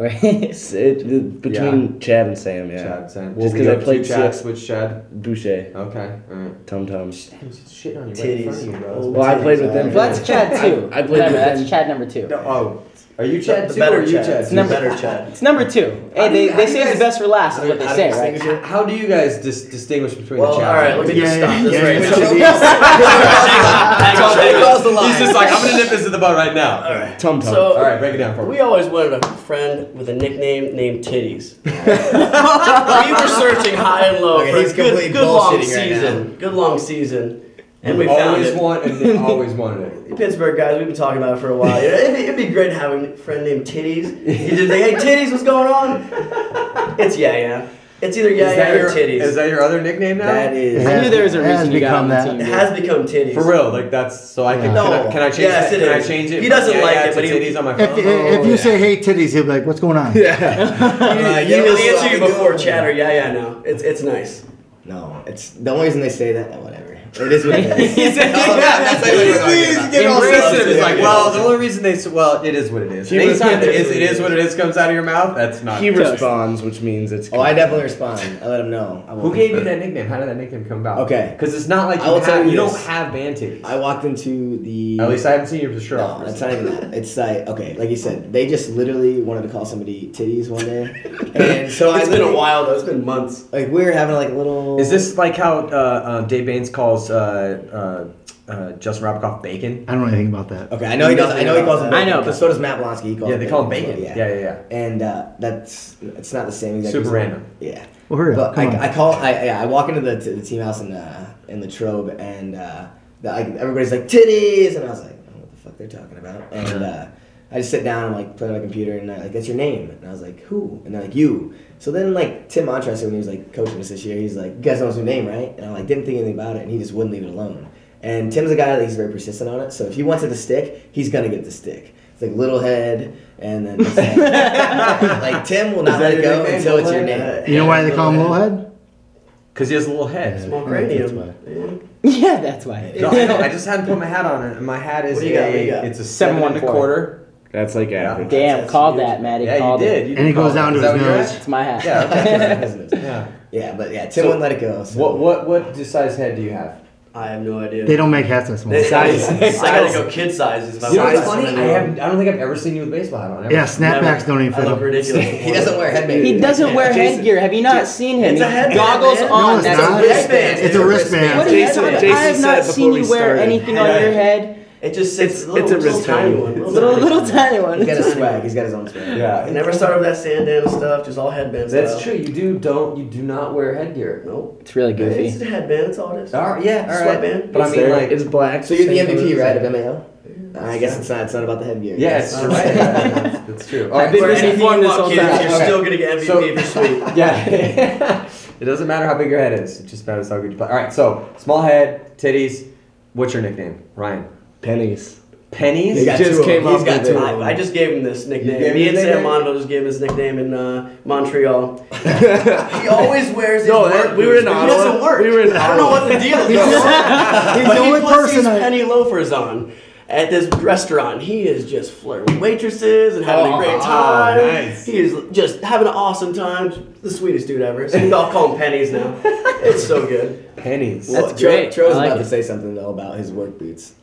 It's it, the- between Chad and Sam, yeah. Chad, Sam. Just Well, we 'cause I played two Chad, CS switch Chad. Bouchez, Okay, alright. Tum Tum. Damn, he's shitting on you right in front of you, bro. Oh, well, I played with them. Well, that's Chad too. I, I played Remember, with that's them. Chad number two. No, oh, are you Chad the too, better or are you Chad. Chad? It's two? number- better Chad. It's number two. Hey, do they, you- how they do you say the best for last, is how what do- they say, you right? How do you guys dis- distinguish between Well, the all Chad? right, let me Yeah, just stop this right now. He Cross the line. He's just like, I'm gonna nip this in the bud right now. All right. Tum Tum. So All right, break it down for me. we always wanted a friend with a nickname named Titties. we were searching high and low Okay, for he's a good, good long bullshitting right season. good long season. And we We found always it. want and they always wanted it. Pittsburgh guys, we've been talking about it for a while. You know, it'd, be, it'd be great having a friend named Titties. You just think, hey, Titties, what's going on? It's yeah, yeah. It's either yeah, yeah that or Titties. is that your other nickname now? That is. I knew there was a reason you got on become that. team. it has become Titties. For real, like that's so I can. No. Can I, can I change Yes, it? it Can I change it? He doesn't Yeah, like yeah, it, but to he- titties on my if, phone. if you say hey titties, he'll be like, "What's going on?" Uh, He yeah, will answer you before know. chatter. Yeah, yeah, no. It's it's nice. No, it's the only reason they say that. Whatever. It is what it is. He said, yeah, that's like what He's- we're talking getting all Embrace it. sensitive. It's like, Yeah. well, the only reason they s- well, it is what it is. He Anytime it is, responds. it is what it is comes out of your mouth. That's not. He Toast. responds, which means it's. Oh, I definitely respond. I let him know. I Who won't- gave you that nickname? How did that nickname come about? Okay. because it's not like I you, will tell you you don't this. have band titties. I walked into the. At least I haven't seen your shirt No, off. that's not even that. It's like okay, like you said, they just literally wanted to call somebody titties one day, and so I It's been a literally- while though. It's been months. Like we were having like a little. Is this like how uh, uh, Dave Bains calls uh, uh, uh, Justin Rabackoff bacon? I don't know anything about that. Okay, I know he does. I know he calls him. I know, because but- so does Matt Blonsky. He calls Yeah, him they call him bacon, bacon. as Yeah, yeah, yeah. And uh, that's it's not the same exact. Super reason. random. Yeah. Well, hurry up. But Come I, on. I call I yeah I walk into the, to the team house in the in the Trobe and uh, the, like everybody's like titties and I was like I don't know what the fuck they're talking about and uh, I just sit down and like play on my computer and I like that's your name and I was like who and they're like you. So then like Tim Montressor when he was like coaching us this year, he's like you guys know his new name right? And I like didn't think anything about it and he just wouldn't leave it alone. And Tim's a guy that he's very persistent on it. So if he wants it to stick, he's gonna get the stick. It's like little head and then just like, like Tim will not let it go nickname, until it's your name. You know why they call him Little Head? Because he has a little head. Small Yeah, cranium. that's Yeah. Yeah, that's why. No, I, know, I just hadn't put my hat on it, and my hat is What do you got? What do a you got? it's a Seven seven one and a four. quarter. That's like Yeah. average. Damn, That's called huge. that, Matty. Yeah, you did. it. You And it goes it. down to Is that his what you're nose. at? It's my hat. Yeah. Okay. yeah. Yeah, but yeah, Tim So- wouldn't let it go. So. What what what size head do you have? I have no idea. They don't make hats that small. They- Size- I gotta go kid sizes. if I You know want what's funny? something I new. haven't. I don't think I've ever seen you with a baseball hat on. Ever. Yeah, snapbacks don't even I fit look him. ridiculous. He doesn't wear headband. He doesn't wear Jason- headgear. Have you not seen him? It's a He- headband, Goggles man. on. No, it's that's not. a wristband. It's a wristband. What are you Jason- talking about? Jason I have said not before seen we you wear started. anything on your head. It just sits It's- little, it's a little wrist tiny band. one. Little little tiny one. He's got his swag. He's got his own swag. Yeah. I never started with that sandana stuff. Just all headbands. That's stuff. true. You do don't. You do not wear headgear. Nope. It's really goofy. It's a headband. That's all it is. All right. Yeah. All right. Sweatband. But I mean, there. like, it's black. So you're the MVP, right, of MAO? Uh, I guess it's not. It's not about the headgear. yeah, It's- it's right. That's, that's true. All I've been For so- anything you misinformed this want, whole kids, time. You're Okay. still gonna get MVP So- if you're sweet. Yeah. it doesn't matter how big your head is. It just matters how good you play. All right. So small head, titties. What's your nickname, Ryan? Pennies. Pennies. He's just came. He's up got with two. it. I, I just gave him this nickname. gave Me him and a Sam nickname? Mondo just gave him his nickname in uh, Montreal. he always wears his No, work that- we were in boots, but Ottawa. Doesn't work. We were in I don't know what the deal is. He's the only puts person these I- penny loafers on at this restaurant. He is just flirting with waitresses and having a Oh, great time. nice. He is just having an awesome time. The sweetest dude ever. So we all call him pennies now. It's so good. Pennies. Well, That's Tro- great. Tro's I like about it. to say something though about his work boots.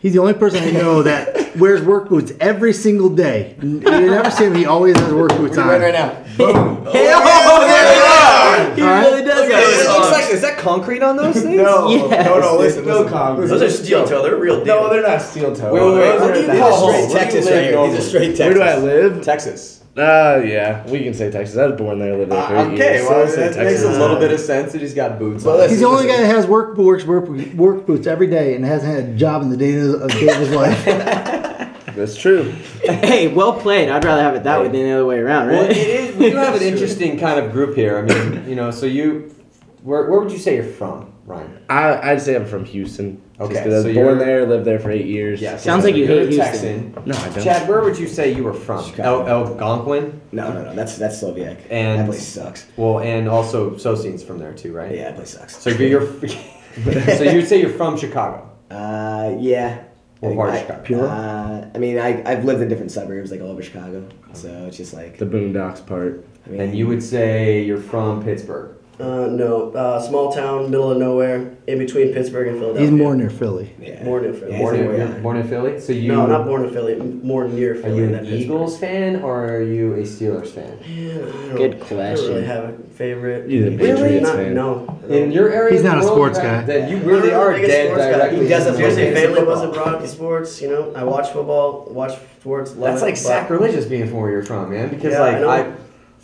He's the only person I know that wears work boots every single day. You never see him. He always has work boots on. Right, right now. oh, oh there you are. He All right. really does. It have it looks on. like is that concrete on those things? No, Yes. no, no. Listen, No listen. Congress. Those are steel toe. They're real deal. No, they're not steel toe. Wait, wait, wait. Those are do you the- live? These are straight Where do you Texas right here. These are straight Texas. Where do I live? Texas. Uh, yeah, we can say Texas. I was born there, lived there for eight Uh, okay, years. well, so that I'll say makes a little bit of sense that he's got boots Well, on. He's the only guy that has work works work work boots every day and hasn't had a job in the day of, of his life. That's true. Hey, well played. I'd rather have it that way than the other way around, Well, right? it is. We do have an interesting kind of group here. I mean, you know, so you, where, where would you say you're from, Ryan? I, I'd say I'm from Houston. Okay, Just 'cause I was so born you're- there, lived there for eight years. Yeah, Sounds like you you're hate a Houston. Texan. No, I don't. Chad, where would you say you were from? El, Chicago. Algonquin. No, no, no. That's that's Sloviak. And- that place sucks. Well, and also Socine's from there too, right? Yeah, that place sucks. So you're, so you'd say you're from Chicago. Uh, yeah. What I part of I- Chicago? Pure? Uh, I mean, I I've lived in different suburbs, like all over Chicago. So it's just like. The Boondocks part. I mean, And you would say you're from Pittsburgh. Uh, no, uh, small town, middle of nowhere, in between Pittsburgh and Philadelphia. He's more near Philly. Yeah. More near Philly. Yeah, Born he's in, in- you're born in Philly. So you no, not born in Philly. More near Philly. Are you an Pittsburgh. Eagles fan or are you a Steelers fan? Man, I don't- Good I don't question. really have a favorite. He's a Really? Patriots Not- fan. No. In your area, He's of the not a world, sports right, guy. Then you I'm really not are the biggest dead sports guy. directly. He doesn't into play Seriously, fantasy family football. wasn't brought up to sports. You know, I watch football, watch sports. Love That's it, like but- sacrilegious being from where you're from, man. Because Yeah, I like know. I,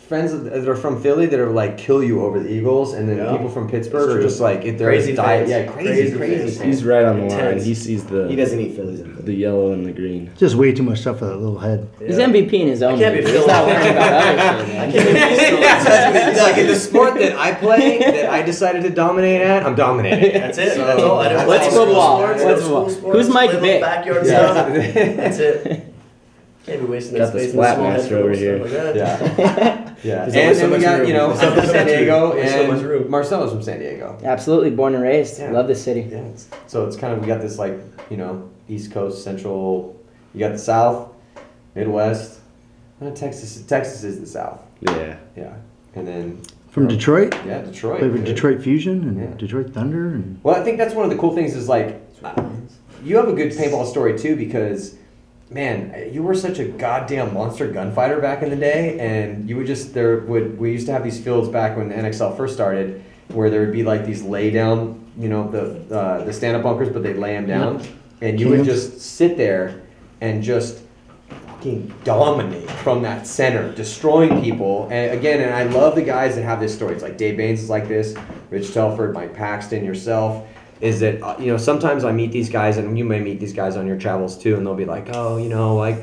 friends that are from Philly that are like kill you over the Eagles, and then Yeah. people from Pittsburgh are just like if they're Crazy diet, yeah, crazy, Crazy crazy, fans. fans. He's right on the line. Intense. He sees the He doesn't eat Phillies in the yellow and the green. Just way too much stuff for that little head. Yeah. He's MVP in his own. can't be league. He's not worrying about other shit, I can't even It's like in the sport that I play, that I decided to dominate at, I'm dominating. That's it. That's all I do. What's School football? sports, What's school football? Who's Mike play little Vick? Backyard Yeah. stuff. That's it. Can't be wasting that space in the splat small head master for over here. stuff like that. Yeah, yeah. There's and only so then we got room. you know There's from so San. Diego, There's so and room. Marcello's from San Diego. Absolutely born and raised. Yeah. Love this city. Yeah, it's, so it's kind of we got this like you know East Coast, Central. You got the South, Midwest. Uh, Texas, Texas is the South. Yeah. Yeah, and then From Detroit, yeah, Detroit. played for dude. Detroit Fusion and Yeah. Detroit Thunder and Well, I think that's one of the cool things is like uh, you have a good paintball story too because man, you were such a goddamn monster gunfighter back in the day, and you would just there would we used to have these fields back when NXL first started where there would be like these lay down, you know, the uh, the stand up bunkers, but they'd lay them down, and you would just sit there and just fucking dominate from that center, destroying people. And again, and I love the guys that have this story. It's like Dave Bains is like this, Rich Telford, Mike Paxson, yourself. Is that uh, you know sometimes I meet these guys and you may meet these guys on your travels too, and they'll be like, oh, you know, like.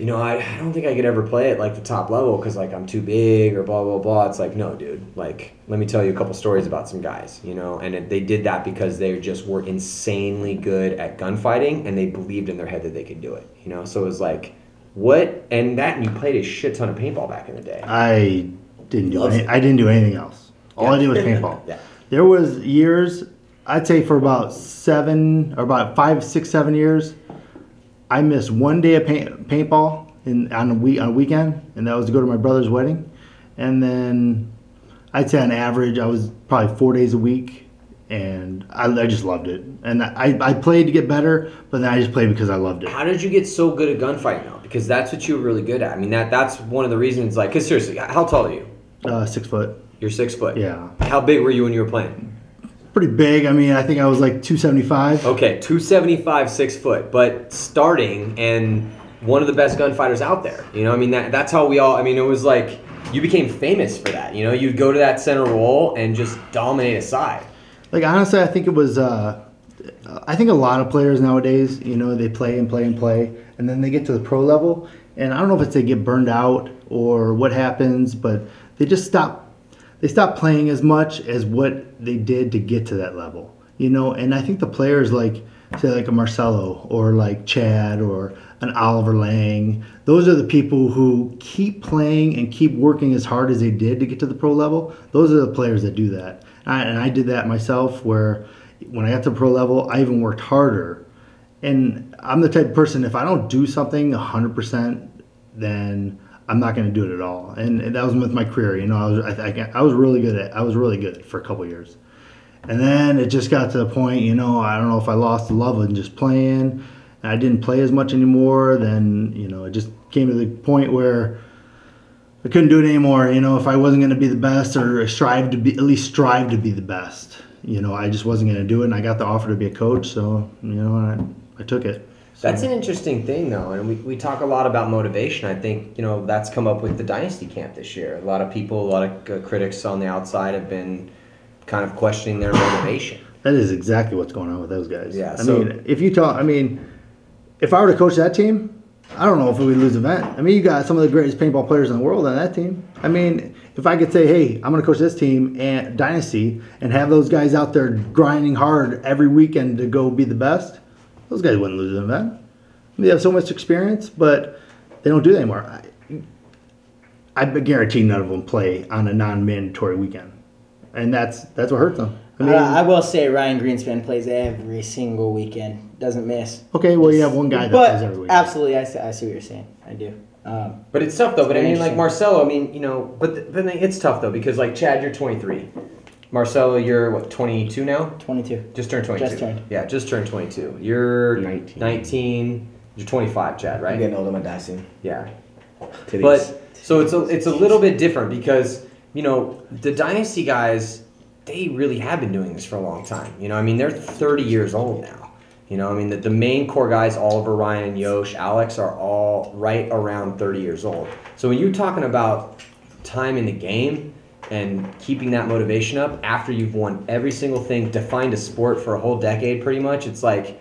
You know, I, I don't think I could ever play at like the top level because like I'm too big or blah blah blah. It's like no, dude. Like let me tell you a couple stories about some guys. You know, and it, they did that because they just were insanely good at gunfighting and they believed in their head that they could do it. You know, so it was like, what? And that and you played a shit ton of paintball back in the day. I didn't do any. I didn't do anything else. All I did was paintball. Yeah. There was years, I'd say for about seven or about five, six, seven years, I missed one day of paint, paintball in on a week on a weekend, and that was to go to my brother's wedding. And then I'd say on average, I was probably four days a week, and I, I just loved it. And I, I played to get better, but then I just played because I loved it. How did you get so good at gunfighting though? Because that's what you were really good at. I mean, that that's one of the reasons. Like, cause seriously, how tall are you? Uh, six foot, You're six foot. yeah, How big were you when you were playing? Pretty big. I mean, I think I was like two seventy five. Okay, 275, six foot, but starting and one of the best gunfighters out there. You know, I mean, that that's how we all. I mean, it was like you became famous for that. You know, you'd go to that center role and just dominate a side. Like honestly, I think it was. Uh, I think a lot of players nowadays, you know, they play and play and play, and then they get to the pro level, and I don't know if it's they get burned out or what happens, but they just stop. They stop playing as much as what they did to get to that level, you know. And I think the players like, say, like a Marcello or like Chad or an Oliver Lang, those are the people who keep playing and keep working as hard as they did to get to the pro level. Those are the players that do that. I, and I did that myself where when I got to pro level, I even worked harder. And I'm the type of person, if I don't do something 100%, then I'm not going to do it at all. And, that was with my career. You know, I was, I, I, was really good at, I was really good for a couple years. And then it just got to the point, you know, I don't know if I lost the love of just playing I didn't play as much anymore. Then, you know, it just came to the point where I couldn't do it anymore. You know, if I wasn't going to be the best or strive to be, at least strive to be the best, you know, I just wasn't going to do it. And I got the offer to be a coach. So, you know, I, I took it. So- That's an interesting thing, though, and we, we talk a lot about motivation. I think you know that's come up with the dynasty camp this year. A lot of people, a lot of critics on the outside have been kind of questioning their motivation. That is exactly what's going on with those guys. Yeah, I so- mean, if you talk, I mean, if I were to coach that team, I don't know if we would lose an event. I mean, you got some of the greatest paintball players in the world on that team. I mean, if I could say, hey, I'm going to coach this team and dynasty and have those guys out there grinding hard every weekend to go be the best, those guys wouldn't lose an event. I mean, they have so much experience, but they don't do that anymore. I, I guarantee none of them play on a non-mandatory weekend, and that's that's what hurts them. I mean, uh, I will say Ryan Greenspan plays every single weekend, doesn't miss. Okay, well, you have one guy that but plays every week. absolutely, I see, I see what you're saying. I do. Um, But it's tough though. But I mean, like. Marcello. I mean, you know, but th- but it's tough though because like Chad, you're 23. Marcello, you're what 22 now? 22. Just turned 22. Just turned. Yeah, just turned 22. You're 19. 19. You're 25, Chad, I'm right? getting old. I'm gonna die soon. Yeah. Titties. But so it's a it's a little bit different because you know the dynasty guys they really have been doing this for a long time. You know, I mean they're 30 years old now. You know, I mean the, the main core guys, Oliver, Ryan, and Yosh, Alex are all right around 30 years old. So when you're talking about time in the game and keeping that motivation up after you've won every single thing, defined a sport for a whole decade pretty much, it's like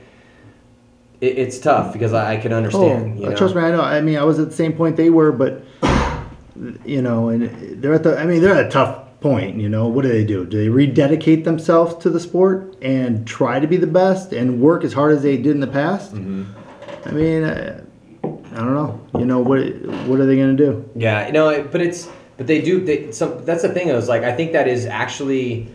it, it's tough because I, I can understand. Oh, you know? trust me, I know. I mean, I was at the same point they were, but you know, and they're at the. I mean, they're at a tough point. You know, what do they do? Do they rededicate themselves to the sport and try to be the best and work as hard as they did in the past? Mm-hmm. I mean, uh, I don't know. You know, what what are they going to do? Yeah, you know, but it's but they do. They some that's the thing. I was like, I think that is actually.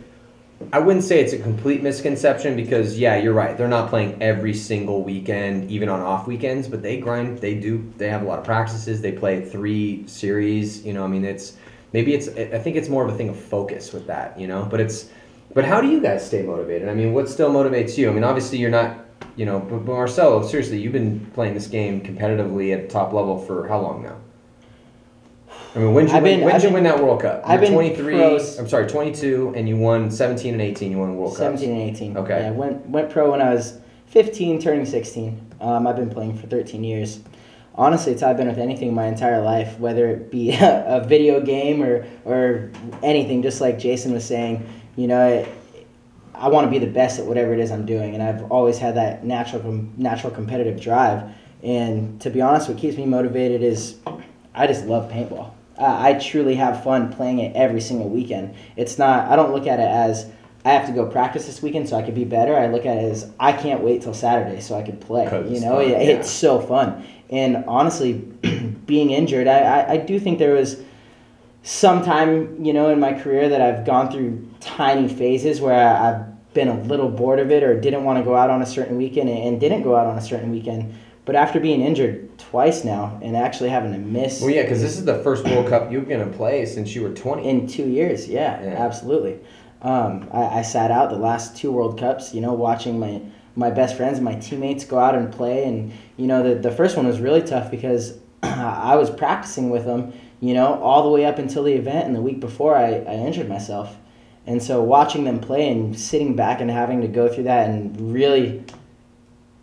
I wouldn't say it's a complete misconception because yeah, you're right. They're not playing every single weekend, even on off weekends. But they grind. They do. They have a lot of practices. They play three series. You know, I mean, it's maybe it's. I think it's more of a thing of focus with that. You know, but it's. But how do you guys stay motivated? I mean, what still motivates you? I mean, obviously you're not. You know, but, seriously, you've been playing this game competitively at top level for how long now? I mean, when did you, I've win, been- when I've did been- win that World Cup? I've been 23, pros- I'm sorry, 22, and you won 17 and 18. You won World Cup. 17 and 18. Okay. Yeah, went went pro when I was 15, turning 16. Um, I've been playing for 13 years. Honestly, it's how I've been with anything my entire life, whether it be a, a video game or or anything. Just like Jason was saying, you know, it, I want to be the best at whatever it is I'm doing, and I've always had that natural com- natural competitive drive. And to be honest, what keeps me motivated is I just love paintball. I I truly have fun playing it every single weekend. It's not. I don't look at it as I have to go practice this weekend so I could be better. I look at it as I can't wait till Saturday so I could play. You know, fun, it, yeah. it's so fun. And honestly, being injured, I, I, I do think there was sometime you know in my career that I've gone through tiny phases where I, I've been a little bored of it or didn't want to go out on a certain weekend and, and didn't go out on a certain weekend. But after being injured twice now and actually having to miss Well, yeah, because this is the first World Cup you're gonna play since you were 20. in two years, yeah, Yeah. absolutely. Um, I, I sat out the last two World Cups, you know, watching my my best friends and my teammates go out and play, and you know, the the first one was really tough because I was practicing with them, you know, all the way up until the event, and the week before I, I injured myself, and so watching them play and sitting back and having to go through that and really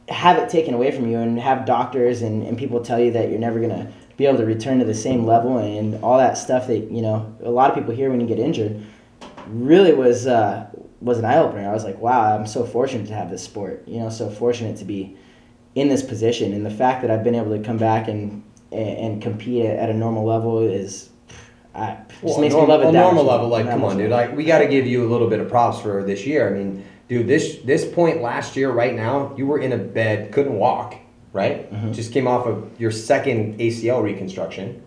have it taken away from you and have doctors and, and people tell you that you're never going to be able to return to the same level and all that stuff that you know a lot of people hear when you get injured really was uh, was an eye opener. I was like, wow, I'm so fortunate to have this sport. You know, so fortunate to be in this position, and the fact that I've been able to come back and and, compete at a normal level is, I, just Well, makes normal, me love it. a that normal much- level, like, that come on, dude. Like, we got to give you a little bit of props for this year. I mean, dude, this this point last year, right now, you were in a bed, couldn't walk, right? Mhm. Just came off of your second ACL reconstruction.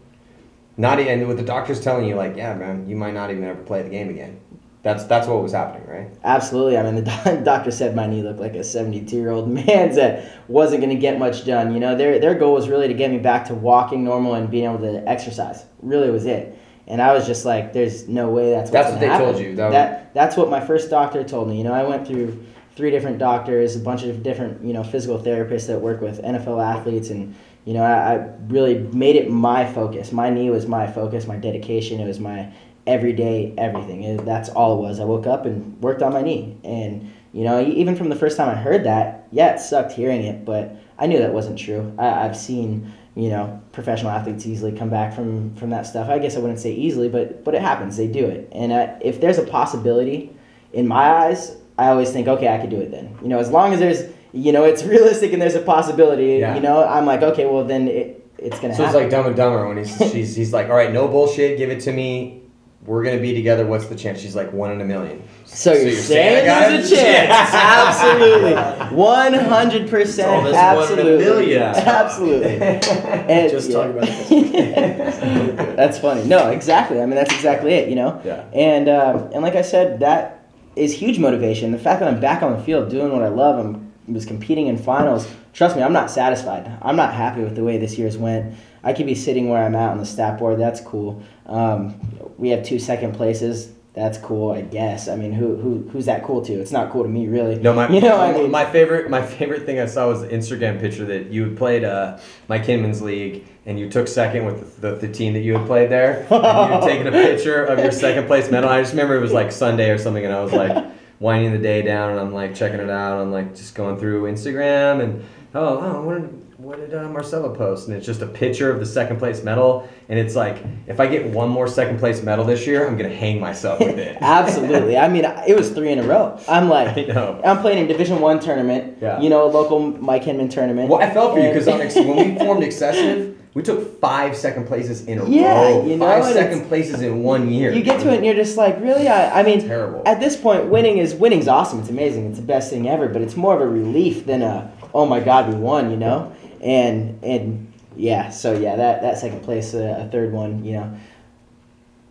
Not and with the doctors telling you, like, yeah, man, you might not even ever play the game again. That's that's what was happening, right? Absolutely. I mean, the doc- doctor said my knee looked like a 72 year old man's that wasn't going to get much done. You know, their, their goal was really to get me back to walking normal and being able to exercise. Really was it. And I was just like, there's no way that's That's what they happen. told you. That That, that's what my first doctor told me. You know, I went through three different doctors, a bunch of different, you know, physical therapists that work with NFL athletes. And, you know, I, I really made it my focus. My knee was my focus, my dedication. It was my everyday everything. It, that's all it was. I woke up and worked on my knee. And, you know, even from the first time I heard that, yeah, it sucked hearing it, but I knew that wasn't true. I, I've seen, you know, professional athletes easily come back from, from that stuff. I guess I wouldn't say easily, but, but it happens. They do it. And uh, if there's a possibility, in my eyes, I always think, okay, I could do it then. You know, as long as there's, you know, it's realistic and there's a possibility, Yeah. you know, I'm like, okay, well, then it, it's going to So it's like Dumb and Dumber when he's she's he's like, all right, no bullshit, give it to me. We're gonna be together. What's the chance? She's like one in a million. So, you're, saying, I got there's a chance? Absolutely, one hundred percent. All this one in a Absolutely, million. absolutely. And, Just yeah. talking about this. that's funny. No, exactly. I mean, that's exactly it. You know. Yeah. And um, and like I said, that is huge motivation. The fact that I'm back on the field doing what I love, I'm was competing in finals. Trust me, I'm not satisfied. I'm not happy with the way this year's went. I could be sitting where I'm at on the stat board. That's cool. Um, we have two second places. That's cool, I guess. I mean, who who who's that cool to? It's not cool to me, really. No, my you know, I mean, my favorite my favorite thing I saw was the Instagram picture that you had played uh, Mike Hinman's league and you took second with the, the, the team that you had played there. And you had taken a picture of your second place medal. I just remember it was like Sunday or something, and I was like winding the day down, and I'm like checking it out. I'm like just going through Instagram and oh oh what did, what did uh, Marcello post? And it's just a picture of the second place medal, and it's like if I get one more second place medal this year, I'm gonna hang myself with it. Absolutely. I mean, it was three in a row. I'm like. I'm playing in Division One tournament. Yeah. You know, a local Mike Hinman tournament. Well, I felt for you because And- when we formed Excessive, we took five second places in a Yeah, row. you know, five second places in one year. you get to it and you're just like, really? I, I mean, Terrible. at this point, winning is winning's awesome. It's amazing. It's the best thing ever. But it's more of a relief than a, oh my God, we won. You know, and and yeah. So yeah, that that second place, uh, a third one. You know.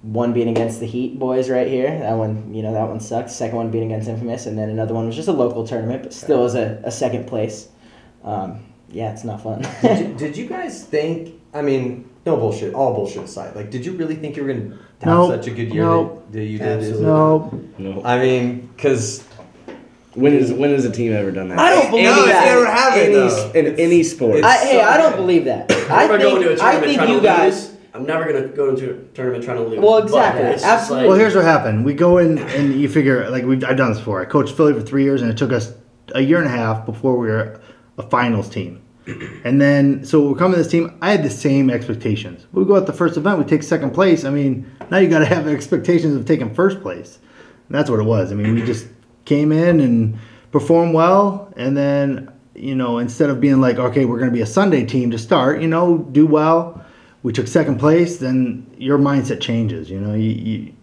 One being against the Heat boys right here. That one, you know, that one sucked. Second one being against Infamous, and then another one was just a local tournament, but still was a, a second place. Um, yeah, it's not fun. did, you, did you guys think? I mean, no bullshit. All bullshit aside, like, did you really think you were gonna have No, such a good year no. that, that you did? Absolutely. No, No. I mean, because When is when has a team ever done that? I don't believe No, that. never happened, any, though. in any sport. I, hey, so I don't good. believe that. I If I go into a think, I think you guys. lose, I'm never gonna go into a tournament trying to lose. Well, exactly. it's just Absolutely. Well, here's what happened. We go in and you figure like we've I've done this before. I coached Philly for three years, and it took us a year and a half before we were a finals team. And then so we're coming to this team. I had the same expectations. We go at the first event, we take second place. I mean, now you got to have expectations of taking first place, and that's what it was. I mean, we just came in and performed well, and then you know instead of being like, okay, we're going to be a Sunday team to start, you know, do well. We took second place, then your mindset changes. You know, you, you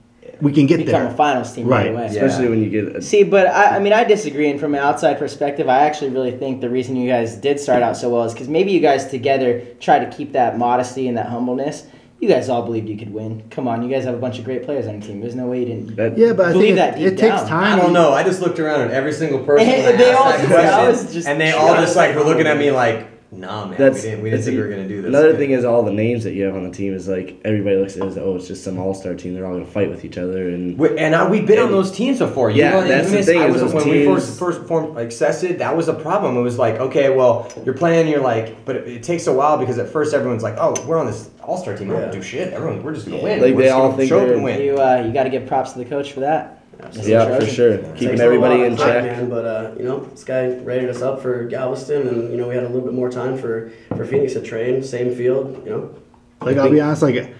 we can get Become there. a finals team right, Right. away. Yeah. Especially when you get a, See, but I, I mean, I disagree. And from an outside perspective, I actually really think the reason you guys did start out so well is because maybe you guys together try to keep that modesty and that humbleness. You guys all believed you could win. Come on, you guys have a bunch of great players on your team. There's no way you didn't. that, Yeah, but I Believe think that it, deep it takes down. time. I don't know. I just looked around at every single person. They- when I they asked all that question, just and they all just like were looking at me like, "Nah, man, That's we didn't, we didn't think we were gonna do this." Another Good. thing is all the names that you have on the team is like everybody looks at it as oh it's just some all star team. They're all gonna fight with each other and We- And I, we've been on those teams before. You Yeah, know, that's the thing I was, those when we first first formed Excessive, that was a problem. It was like, okay, well, you're playing, you're like, but it, it takes a while because at first everyone's like, oh, we're on this all star team, we don't Yeah. do shit. Everyone, we're just gonna Yeah. win. Like, We're they all think show up they're- and win. You uh, you got to give props to the coach for that. Mr. yeah for sure Takes keeping a everybody in time, check. man, but uh, you know, this guy rated us up for Galveston, and you know, we had a little bit more time for for Phoenix to train, same field, you know. Like I'll be honest, like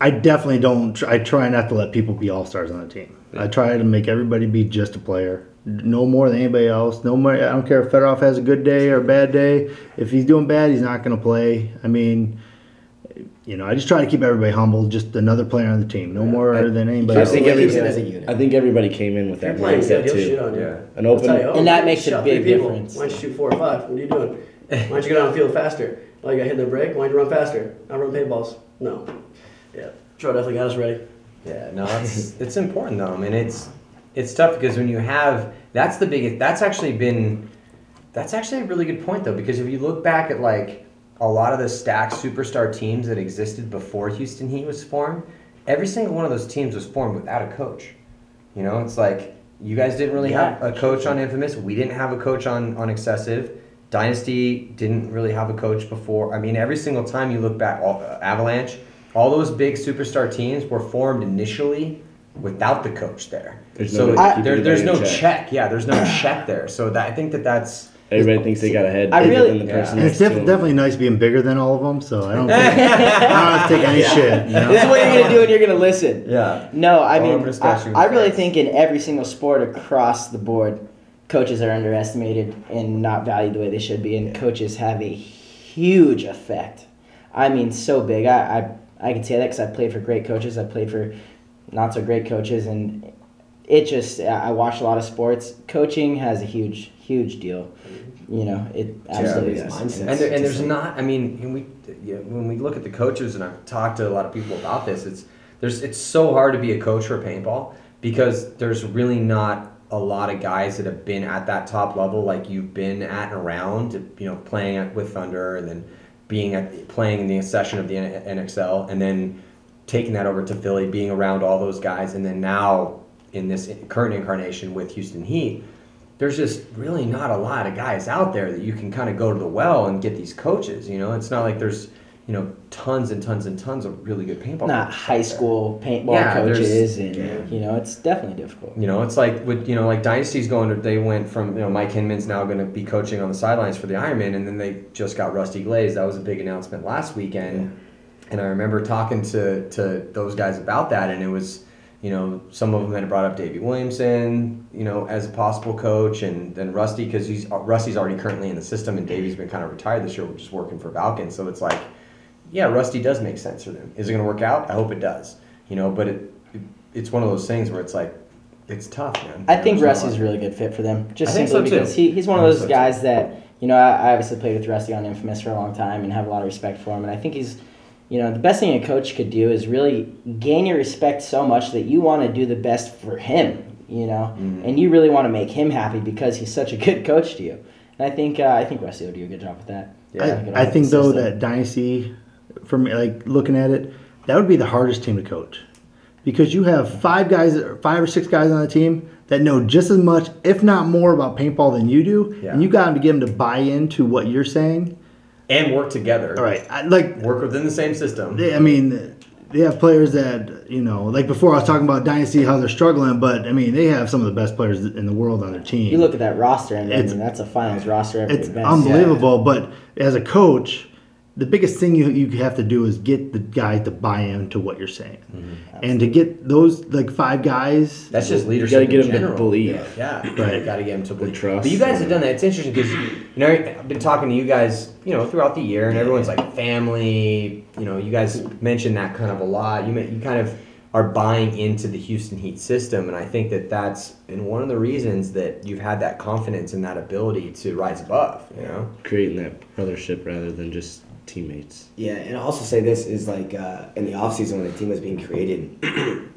I definitely don't. Tr- I try not to let people be all stars on the team. I try to make everybody be just a player, no more than anybody else. No more. I don't care if Fedorov has a good day or a bad day. If he's doing bad, he's not going to play. I mean, you know, I just try to keep everybody humble. Just another player on the team, no more I- than anybody I else. think Keeps it everybody, as a unit. I think everybody came in with If you're that playing mindset he'll shit too. on you. Yeah. An He'll you, open oh, And that you makes a big three people. difference. Why don't you shoot four or five? What are you doing? Why don't you go down the field faster? You got hit in the break. Why don't you run faster? I run paintballs. No. Yeah. Joe definitely got us ready. Yeah, no, it's it's important though. I mean, it's it's tough because when you have that's the biggest. That's actually been that's actually a really good point though because if you look back at like a lot of the stacked superstar teams that existed before Houston Heat was formed, every single one of those teams was formed without a coach. You know, it's like you guys didn't really have a coach on Infamous. We didn't have a coach on on Excessive. Dynasty didn't really have a coach before. I mean, every single time you look back, all, uh, Avalanche, all those big superstar teams were formed initially without the coach there. There's so nobody I- there, there's no check. check. Yeah, there's no check there. So that I think that that's Everybody thinks they got ahead I bigger really- than the Yeah. person And it's def- definitely nice being bigger than all of them. So I don't. Take, I don't have to take any shit. You know? This is what you're gonna do, and you're gonna listen. yeah. No, I Oh, I'm mean, gonna smash you in I, I really think in every single sport across the board, coaches are underestimated and not valued the way they should be, and coaches have a huge effect. I mean, so big. I I, I can say that because I played for great coaches. I played for not so great coaches, and it just I watch a lot of sports. Coaching has a huge, huge deal. Mm-hmm. You know, it absolutely Yeah, is. mindset. And, there, and there's like- not. I mean, when we yeah, when we look at the coaches, and I've talked to a lot of people about this. It's there's it's so hard to be a coach for paintball because there's really not a lot of guys that have been at that top level like you've been at and around. You know, playing at, with Thunder and then being at playing in the session of the NXL and then taking that over to Philly, being around all those guys, and then now in this current incarnation with Houston Heat there's just really not a lot of guys out there that you can kind of go to the well and get these coaches. You know, it's not like there's you know tons and tons and tons of really good paintball. Not high school paintball Yeah, coaches, and yeah. you know, it's definitely difficult. You know, it's like with you know like Dynasty's going. To, they went from you know Mike Hinman's now going to be coaching on the sidelines for the Ironmen, and then they just got Rusty Glaze. That was a big announcement last weekend, and I remember talking to to those guys about that, and it was. You know, some of them had brought up Davey Williamson, you know, as a possible coach, and then Rusty because he's uh, Rusty's already currently in the system, and Davey's been kind of retired this year, just working for Valken. So it's like, yeah, Rusty does make sense for them. Is it going to work out? I hope it does. You know, but it, it it's one of those things where it's like, it's tough, man. I think Rusty's a really good fit for them. Just simply so, too. because he, he's one of those so, guys that, you know, I, I obviously played with Rusty on Infamous for a long time and have a lot of respect for him. And I think he's, you know, the best thing a coach could do is really gain your respect so much that you want to do the best for him, you know, Mhm. and you really want to make him happy because he's such a good coach to you. And I think uh, I think Rusty will do a good job with that. Yeah. I, I think though system. that dynasty, for me, like looking at it, that would be the hardest team to coach, because you have five guys, five or six guys on the team that know just as much, if not more, about paintball than you do, Yeah. and you got them to get them to buy into what you're saying. And work together. All right, I, like Work within the same system. they, I mean, they have players that you know, like before I was talking about dynasty how they're struggling, but I mean they have some of the best players in the world on their team. you look at that roster, and I mean, that's a finals roster. Every it's event. unbelievable. But as a coach, the biggest thing you you have to do is get the guys to buy into what you're saying, Mm-hmm. and to get those like five guys. That's just leadership. You leadership. gotta get in them to believe. Yeah, Right. Got to get them to believe. trust. But you guys have done that. It's interesting because you know I've been talking to you guys, you know, throughout the year, and everyone's like family. You know, you guys mention that kind of a lot. You ma- you kind of are buying into the Houston Heat system, and I think that that's and one of the reasons that you've had that confidence and that ability to rise above. You know. creating that brothership rather than just teammates. Yeah, and I'll also say this is like uh, in the offseason when the team was being created,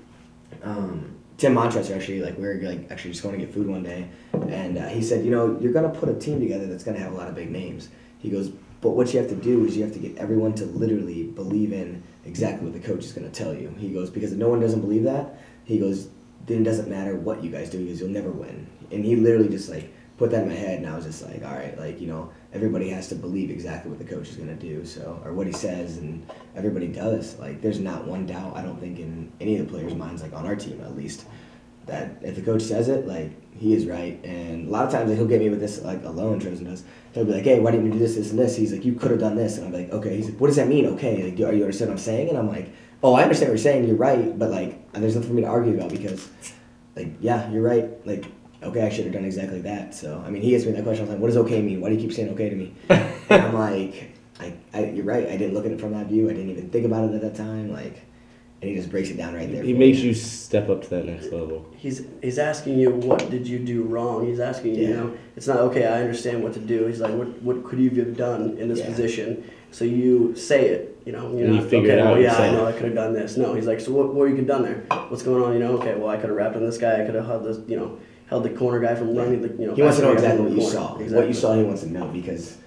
um, Tim Montressor actually like we were like actually just going to get food one day, and uh, he said, you know, you're gonna put a team together that's gonna have a lot of big names. He goes, but what you have to do is you have to get everyone to literally believe in exactly what the coach is gonna tell you. He goes because if no one doesn't believe that, he goes, then it doesn't matter what you guys do because you'll never win. And he literally just like put that in my head, and I was just like, all right, like you know, everybody has to believe exactly what the coach is gonna do, so or what he says, and everybody does. Like, there's not one doubt I don't think in any of the players' minds, like on our team at least, that if the coach says it, like he is right. And a lot of times like, he'll get me with this like alone. Trosen does. He'll be like, "Hey, why didn't you do this, this, and this?" He's like, "You could have done this," and I'm like, "Okay." He's like, "What does that mean?" Okay, like, are you understand what I'm saying? And I'm like, "Oh, I understand what you're saying. You're right, but like, and there's nothing for me to argue about because, like, yeah, you're right. Like, okay, I should have done exactly that." So I mean, he asked me that question. I was like, "What does okay mean? Why do you keep saying okay to me?" and I'm like, I, I, "You're right. I didn't look at it from that view. I didn't even think about it at that time." Like, and he just breaks it down right there. He for makes me. you step up to that next level. He's he's asking you what did you do wrong. He's asking you, you know, it's not okay. I understand what to do. He's like, what what could you have done in this Yeah. position? So you say it, you know. You're And you not, figure okay, it out Well, yeah, I know I could have done this. No, he's like, so what, what you could have done there? What's going on? You know, okay, well I could have wrapped on this guy. I could have hugged this, you know, held the corner guy from running the, you know. He wants to know exactly what you the saw. corner. What you saw, he wants to know because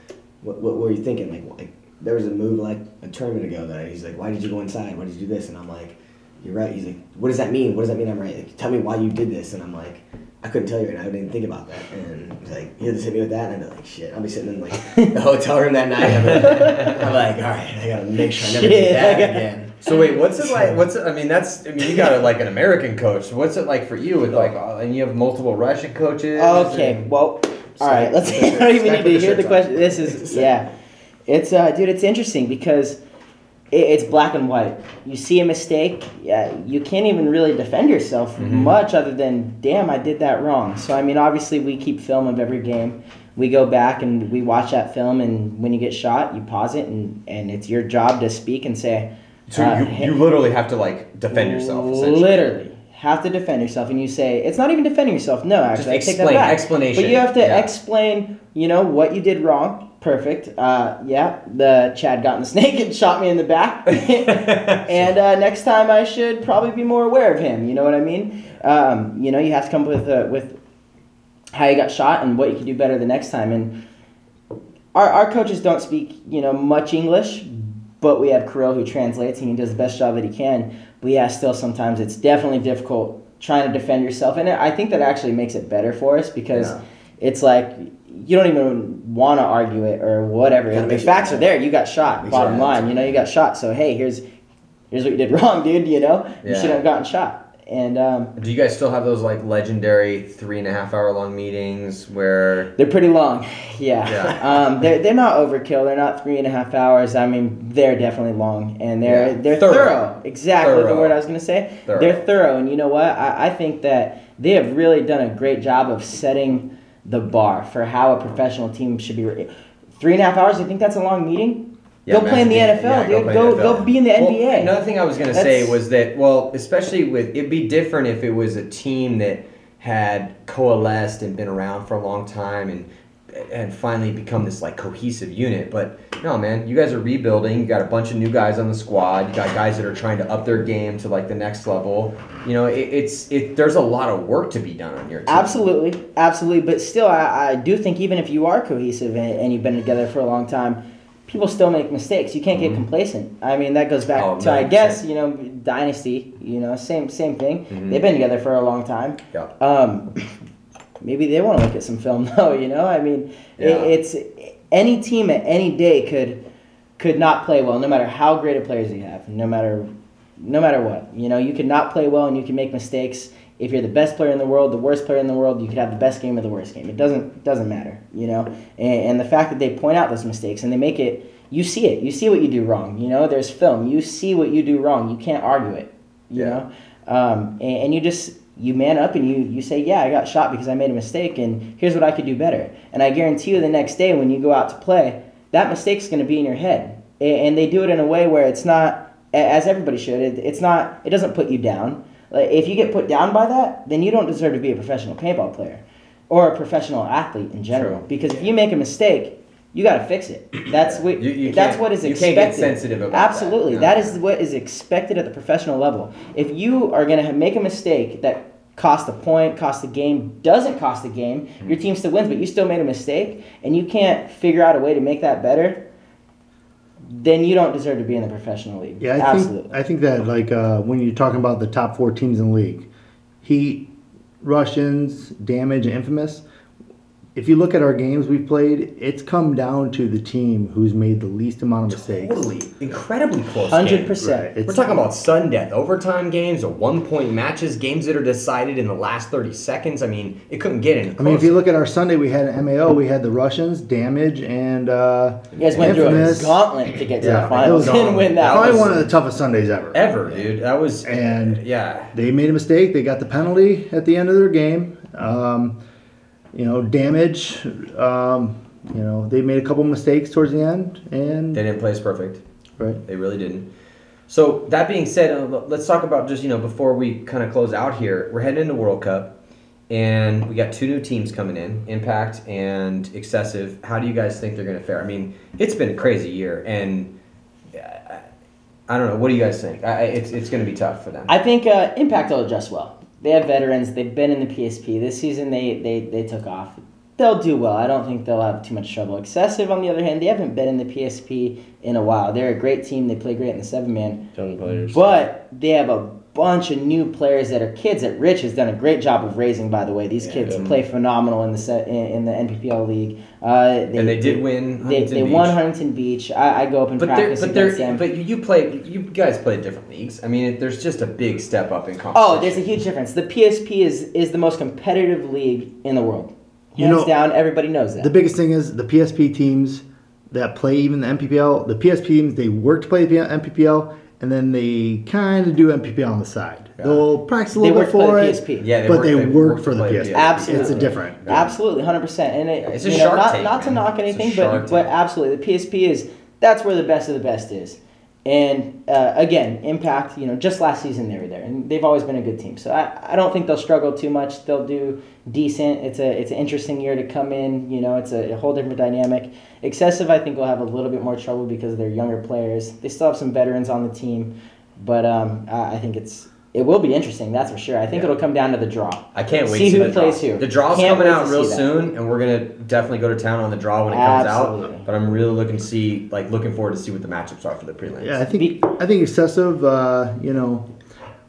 what, what were you thinking? Like, like there was a move like a tournament ago that he's like, why did you go inside? Why did you do this? And I'm like, you're right. He's like, what does that mean? What does that mean? I'm right. Like, tell me why you did this. And I'm like, I couldn't tell you, and I didn't think about that. And he's like, he had to hit me with that, and I'd be like, shit. I'll be sitting in like the hotel room that night. I'm like, I'm like, all right, I gotta make sure I never do Shit. that again. So wait, what's it like? What's it? I mean, that's. I mean, you got a, like an American coach. What's it like for you with like, and you have multiple Russian coaches. Okay, well, all right. Let's. I don't even need to hear the question. This is yeah, it's uh, dude. It's interesting because it, it's black and white. You see a mistake, yeah, you can't even really defend yourself Mhm. much other than, damn, I did that wrong. So I mean, obviously, we keep film of every game. We go back and we watch that film, and when you get shot, you pause it, and and it's your job to speak and say. So uh, you, you literally have to like defend yourself. Literally have to defend yourself, and you say it's not even defending yourself. No, Just actually, I take that back. explanation. But you have to Yeah. explain, you know, what you did wrong. Perfect. Uh, yeah, the Chad got in the snake and shot me in the back. and uh, next time I should probably be more aware of him. You know what I mean? Um, you know, you have to come up with uh, with how you got shot and what you can do better the next time. And our, our coaches don't speak, you know, much English, but we have Kirill who translates and he does the best job that he can. But yeah, still sometimes it's definitely difficult trying to defend yourself. And I think that actually makes it better for us because Yeah. it's like you don't even want to argue it or whatever. The facts are there. You got shot. Makes Bottom line, you know, you got shot. So hey, here's here's what you did wrong, dude. You know, you shouldn't have gotten shot. And um, Do you guys still have those like legendary three and a half hour long meetings where? They're pretty long, yeah. Yeah. um, they're, they're not overkill. They're not three and a half hours. I mean, they're definitely long, and they're Yeah. they're Thorough. thorough. Exactly the word I was gonna say. Thorough. They're thorough, and you know what? I, I think that they have really done a great job of setting the bar for how a professional team should be. Re- three and a half hours. You think that's a long meeting? Go play in the NFL, yeah, dude. Go in go, be in the Well, NBA. another thing I was gonna say was that well, especially with it'd be different if it was a team that had coalesced and been around for a long time and and finally become this like cohesive unit. But no, man, you guys are rebuilding. You got a bunch of new guys on the squad. You got guys that are trying to up their game to like the next level. You know, it, it's it. There's a lot of work to be done on your team. Absolutely, absolutely. But still, I, I do think even if you are cohesive and, and you've been together for a long time, people still make mistakes. You can't get Mhm. complacent. I mean, that goes back Oh, to I guess percent. you know dynasty. You know, same same thing. Mhm. They've been together for a long time. Yeah. Um, maybe they want to look at some film though. You know, I mean, Yeah. it, it's any team at any day could could not play well, no matter how great of players you have, no matter no matter what. You know, you could not play well and you can make mistakes if you're the best player in the world, the worst player in the world, you could have the best game or the worst game. It doesn't doesn't matter, you know. And, and the fact that they point out those mistakes and they make it, you see it. You see what you do wrong. You know, there's film. You see what you do wrong. You can't argue it. You Yeah. know, um, and, and you just you man up and you you say, yeah, I got shot because I made a mistake, and here's what I could do better. And I guarantee you, the next day when you go out to play, that mistake's going to be in your head. A- And they do it in a way where it's not, as everybody should. It, it's not. It doesn't put you down. Like if you get put down by that, then you don't deserve to be a professional paintball player, or a professional athlete in general. True. Because if you make a mistake, you got to fix it. That's what. You- you that's what is you expected. can't get sensitive about that. Absolutely, No. that is what is expected at the professional level. If you are going to make a mistake that cost a point, cost the game, doesn't cost the game, your hmm. team still wins, but you still made a mistake, and you can't figure out a way to make that better, then you don't deserve to be in the professional league. Yeah, I Absolutely. think I think that like uh, when you're talking about the top four teams in the league, Heat, Russians, Damage, and Infamous. If you look at our games we've played, it's come down to the team who's made the least amount of mistakes. Totally, incredibly close. Hundred games. percent. Right. We're It's- talking about sudden death, overtime games, or one point matches, games that are decided in the last 30 seconds. I mean, it couldn't get any I mean, if you look at our Sunday, we had an MAO, we had the Russians, Damage, and uh, You guys went Infamous. through a gauntlet to get to Yeah, the it finals was and win that. Probably was- one of the toughest Sundays ever. Ever, dude. That was. And- yeah. They made a mistake. They got the penalty at the end of their game. Um, you know, damage. Um, you know, they made a couple mistakes towards the end, and They didn't play us perfect. right. They really didn't. So that being said, uh, let's talk about just you know before we kind of close out here. We're heading into World Cup, and we got two new teams coming in, Impact and Excessive. How do you guys think they're going to fare? I mean, it's been a crazy year, and uh, I don't know. What do you guys think? I, I- it's it's going to be tough for them. I think uh, Impact will adjust well. They have veterans. They've been in the PSP this season. They they they took off. They'll do well. I don't think they'll have too much trouble. Excessive, on the other hand, they haven't been in the PSP in a while. They're a great team. They play great in the seven man, Young players. but they have a bunch of new players that are kids that Rich has done a great job of raising. By the way, these kids Yeah. play phenomenal in the set in, in the NPPL league. Uh, and they did win. They, Huntington they Beach. won Huntington Beach. I, I go up and But practice but against them. but you play, you guys play different leagues. I mean, it, there's just a big step up in competition. Oh, there's a huge difference. The PSP is is the most competitive league in the world. You know, down, everybody knows that. The biggest thing is the PSP teams that play even the NPPL. The PSP teams they work to play the NPPL, and then they kind of do MPP on the side. Yeah. They'll practice a They little work bit for for the it, PSP. Yeah, they but work- they they work work for to the PSP. PSP. Absolutely. It's a different. Absolutely, hundred percent. And it, It's a you know, Shark not Tank, not to man. knock It's a anything, Shark but but Tank. absolutely, the PSP is that's where the best of the best is. And uh, again, Impact, you know, just last season they were there, and they've always been a good team. So I, I don't think they'll struggle too much. They'll do decent. It's a it's an interesting year to come in. You know, it's a, a whole different dynamic. Excessive, I think, will have a little bit more trouble because they're younger players. They still have some veterans on the team, but um, I, I think it's it will be interesting. That's for sure. I think Yeah. it'll come down to the draw. I can't wait to See to who the plays draw. who. The draw's Can't coming out real soon, and we're gonna definitely go to town on the draw when it comes out. But I'm really looking to see, like, looking forward to see what the matchups are for the prelims. Yeah, I think Be- I think excessive. Uh, you know,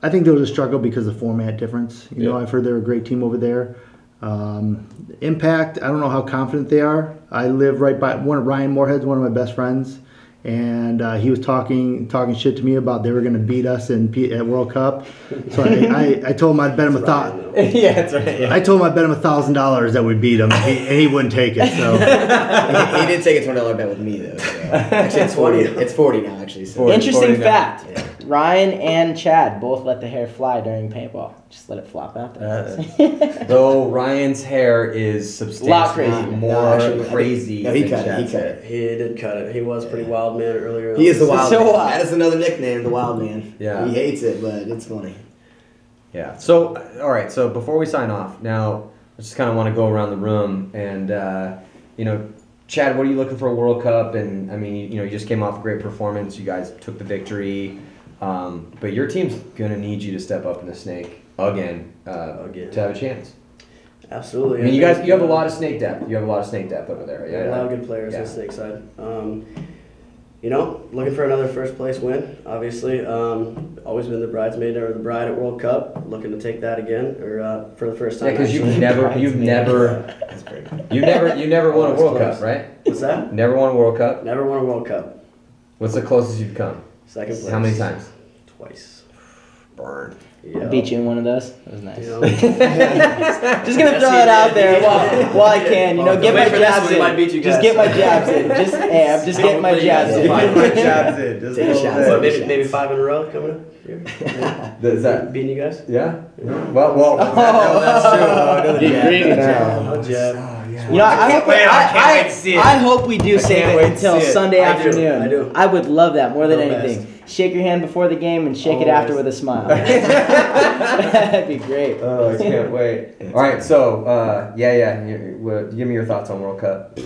I think they'll just struggle because of format difference. You know, I've heard they're a great team over there. Um, Impact. I don't know how confident they are. I live right by one of Ryan Moorhead's one of my best friends, and uh, he was talking talking shit to me about they were going to beat us in P- at World Cup. So I, I, I told him I'd bet him a thought. yeah, that's right. Yeah. I told him I'd bet him a thousand dollars that we beat him, and he, and he wouldn't take it. So he, he did take a twenty dollar bet with me though. So. Actually, it's forty. It's forty now. Actually, so. Forty. Interesting 49. fact: Ryan and Chad both let the hair fly during paintball. Just let it flop out there. Though Ryan's hair is substantially crazy. more No, actually, crazy. no, he than cut it, he cut it. He did cut it. He was pretty wild man earlier. He is the wild So man. what? That is another nickname, the wild man. Yeah. He hates it, but it's funny. Yeah. So, uh, all right. So before we sign off, now I just kind of want to go around the room and, uh, you know, Chad, what are you looking for a World Cup? And I mean, you, know, you just came off a great performance. You guys took the victory, um, but your team's gonna need you to step up in the snake again, uh, Again. to have a chance. Absolutely. I mean, you guys, you have a uh, lot of snake depth. You have a lot of snake depth over there. Yeah, a lot of good players Yeah. on Snake side. Um, you know, looking for another first place win. Obviously, um, always been the bridesmaid or the bride at World Cup. Looking to take that again, or uh, for the first Yeah, time. because you've never, you've never, That's pretty cool. you never, you never won a World close. Cup, right? What's that? Never won a World Cup. Never won a World Cup. What's the closest you've come? Second place. How many times? Twice. burn. Yeah. I beat you in one of those. That was nice. Just gonna throw it out there while, while I can. You know, Oh, get my jabs in. might beat you Just get my jabs in. Just hey, I'm just getting my jabs in. will find my jabs in. Just Take a shot. What, maybe, maybe five in a row coming up Yeah. here. Is that? Beating you guys. Yeah. Well, well. Oh. that's true. Get greedy now. No oh, jab. You know, I, hope we, wait, I I, can't I, wait to see it. I hope we do I save it wait to until see. Sunday I do, afternoon. I do. I would love that more than The anything. Shake your hand before the game and shake it after with a smile. That'd be great. Oh, I can't wait. All right, so uh, yeah, yeah. Give me your thoughts on World Cup.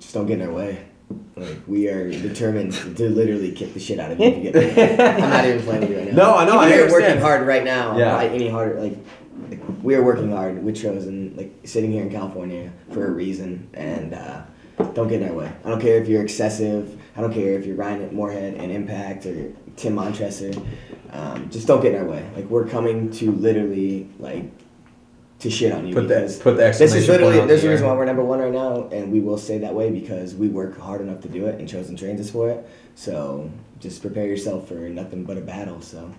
Just don't get in our way. Like we are determined to literally kick the shit out of you if you get. in our way. I'm not even playing with you right now. No, I know, We are working hard right now. Yeah. Not any harder. Like, like we are working hard. We chosen like sitting here in California for a reason, and uh, don't get in our way. I don't care if you're excessive. I don't care if you're Ryan at Moorhead and Impact or Tim Montresor. Um, just don't get in our way. Like we're coming to literally like to shit on you Put the because put the explanation this is literally there's the reason why we're number one right now, and we will stay that way because we work hard enough to do it, and Trosen trains us for it. So just prepare yourself for nothing but a battle. So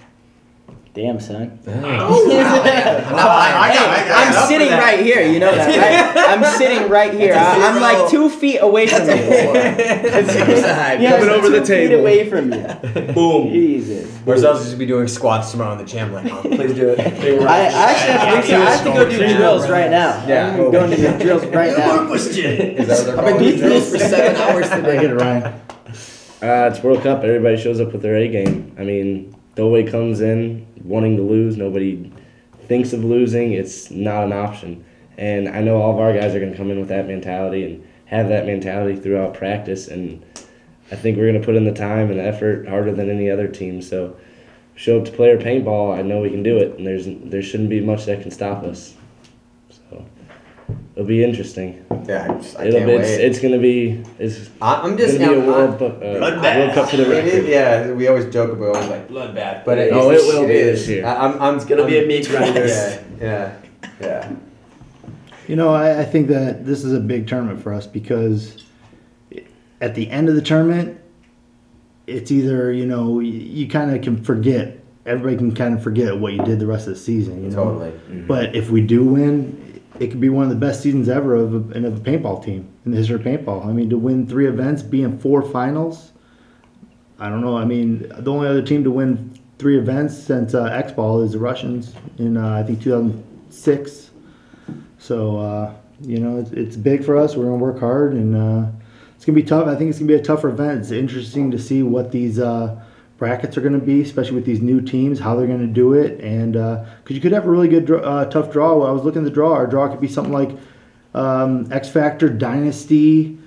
Damn, son. Oh. I'm sitting right here. You know that, right? I'm sitting right here. I, I'm like two feet away from you. Yeah, Coming I'm over two the feet table. away from you. Boom. Jesus. Ourselves just be doing squats tomorrow in the gym, like. oh, Please do it. I, I actually have to, I have to go do drills right now. Yeah. I'm going to do drills right now. Is that what I've been doing drills for seven hours today. get it, Ryan. Uh, it's World Cup. Everybody shows up with their A game. I mean, nobody comes in wanting to lose. Nobody thinks of losing. It's not an option. And I know all of our guys are going to come in with that mentality and have that mentality throughout practice. And I think we're going to put in the time and effort harder than any other team. So show up to play our paintball. I know we can do it, and there's there shouldn't be much that can stop us. So it'll be interesting. Yeah, I, just, I It'll can't be, wait. it's, it's going to be it's I- I'm just. going to be a I'm- world, bu- uh, Bloodbath. World Cup for the It is- record. yeah, we always joke about always like bloodbath, but it, Oh, it will be is. this year. I, I'm, I'm, It's gonna be a meat grinder. Yeah, yeah, yeah. You know, I, I think that this is a big tournament for us because at the end of the tournament, it's either you know you, you kind of can forget. Everybody can kind of forget what you did the rest of the season. You know? Totally. But if we do win, it could be one of the best seasons ever of a, of a paintball team in the history of paintball. I mean, to win three events, be in four finals. I don't know. I mean, the only other team to win three events since uh, X Ball is the Russians in uh, I think 2006. So uh, you know, it's, it's big for us. We're gonna work hard, and uh, it's gonna be tough. I think it's gonna be a tougher event. It's interesting to see what these uh, brackets are gonna be, especially with these new teams, how they're gonna do it, and because you could have a really good, uh, tough draw. When I was looking at the draw, our draw could be something like um, X Factor, Dynasty.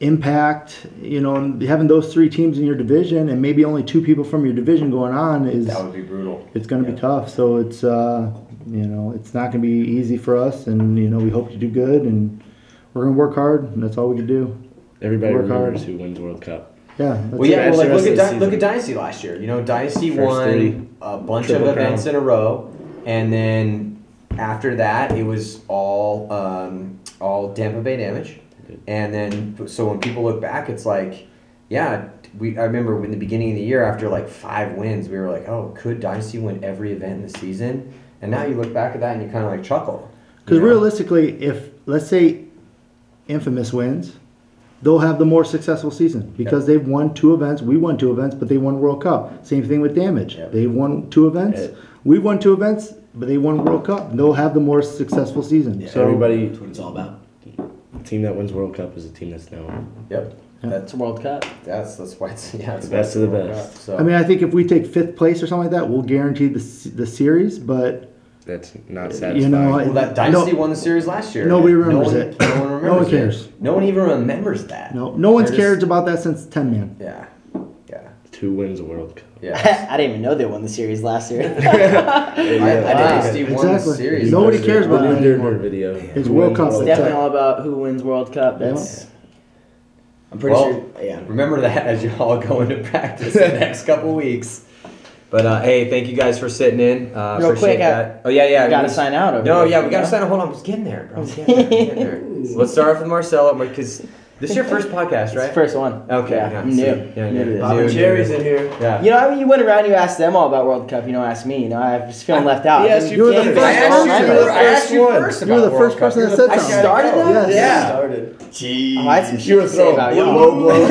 Impact, you know, and having those three teams in your division, and maybe only two people from your division going on is That would be brutal. it's going to be tough. So it's uh, you know it's not going to be easy for us, and you know we hope to do good, and we're going to work hard, and that's all we can do. Everybody Work hard. remembers who wins World Cup. Yeah. Well, yeah. Well, like look at rest Dy- of the look at. Dynasty last year. You know, Dynasty First won three. a bunch Triple of events crown. in a row, and then after that, it was all um, all Tampa Bay damage. And then, so when people look back, it's like, yeah, we. I remember in the beginning of the year, after like five wins, we were like, oh, could Dynasty win every event in the season? And now you look back at that and you kind of like chuckle. Because realistically, if let's say Infamous wins, they'll have the more successful season because they've won two events. We won two events, but they won World Cup. Same thing with Damage. Yep. They won two events. Yeah. We won two events, but they won World Cup. They'll have the more successful season. so Everybody, That's what it's all about. the team that wins World Cup is a team that's known. Yep. Yeah. That's World Cup. that's that's why it's yeah. It's The best of the World best. Cup, So I mean, I think if we take fifth place or something like that, we'll guarantee the the series. But That's not satisfying. you know, Well, that Dynasty won the series last year. Nobody No remembers one- it. No one remembers one it. cares. No one even remembers that. no, no one's They're just- cared about that since Ten Man. Yeah, yeah, Two wins a World Cup. yeah. I didn't even know they won the series last year. I, Yeah. Dynasty won the Exactly. series. Nobody cares about The that new anymore. Video. It's World Cup. it's definitely all about who wins World Cup. That's I'm pretty Well, sure. Yeah. Remember that as you all go into practice the next couple weeks. But uh, hey, thank you guys for sitting in. Uh, Real appreciate quick, I- that. Oh yeah, yeah. you gotta sign out over No, here, yeah, we you gotta know? sign out. Hold on, I was getting there, bro. I was getting there, I was getting there. Let's start off with Marcello because This is your first podcast, It's the right? first one. Okay, Yeah, yeah, I'm see, new. yeah, new yeah. to this. Bobby Dude, Cherry's in here. Yeah. You know, I mean, you went around, you asked them all about World Cup. You know, asked me. You know, I was feeling left out. He I you get the it. first I asked you, one. You were the asked you first first You were about the World first Cup. person You're that the said I something. started that. Yeah. Yeah. Started. Oh, I had some You shit were to say throwing about low you. blows.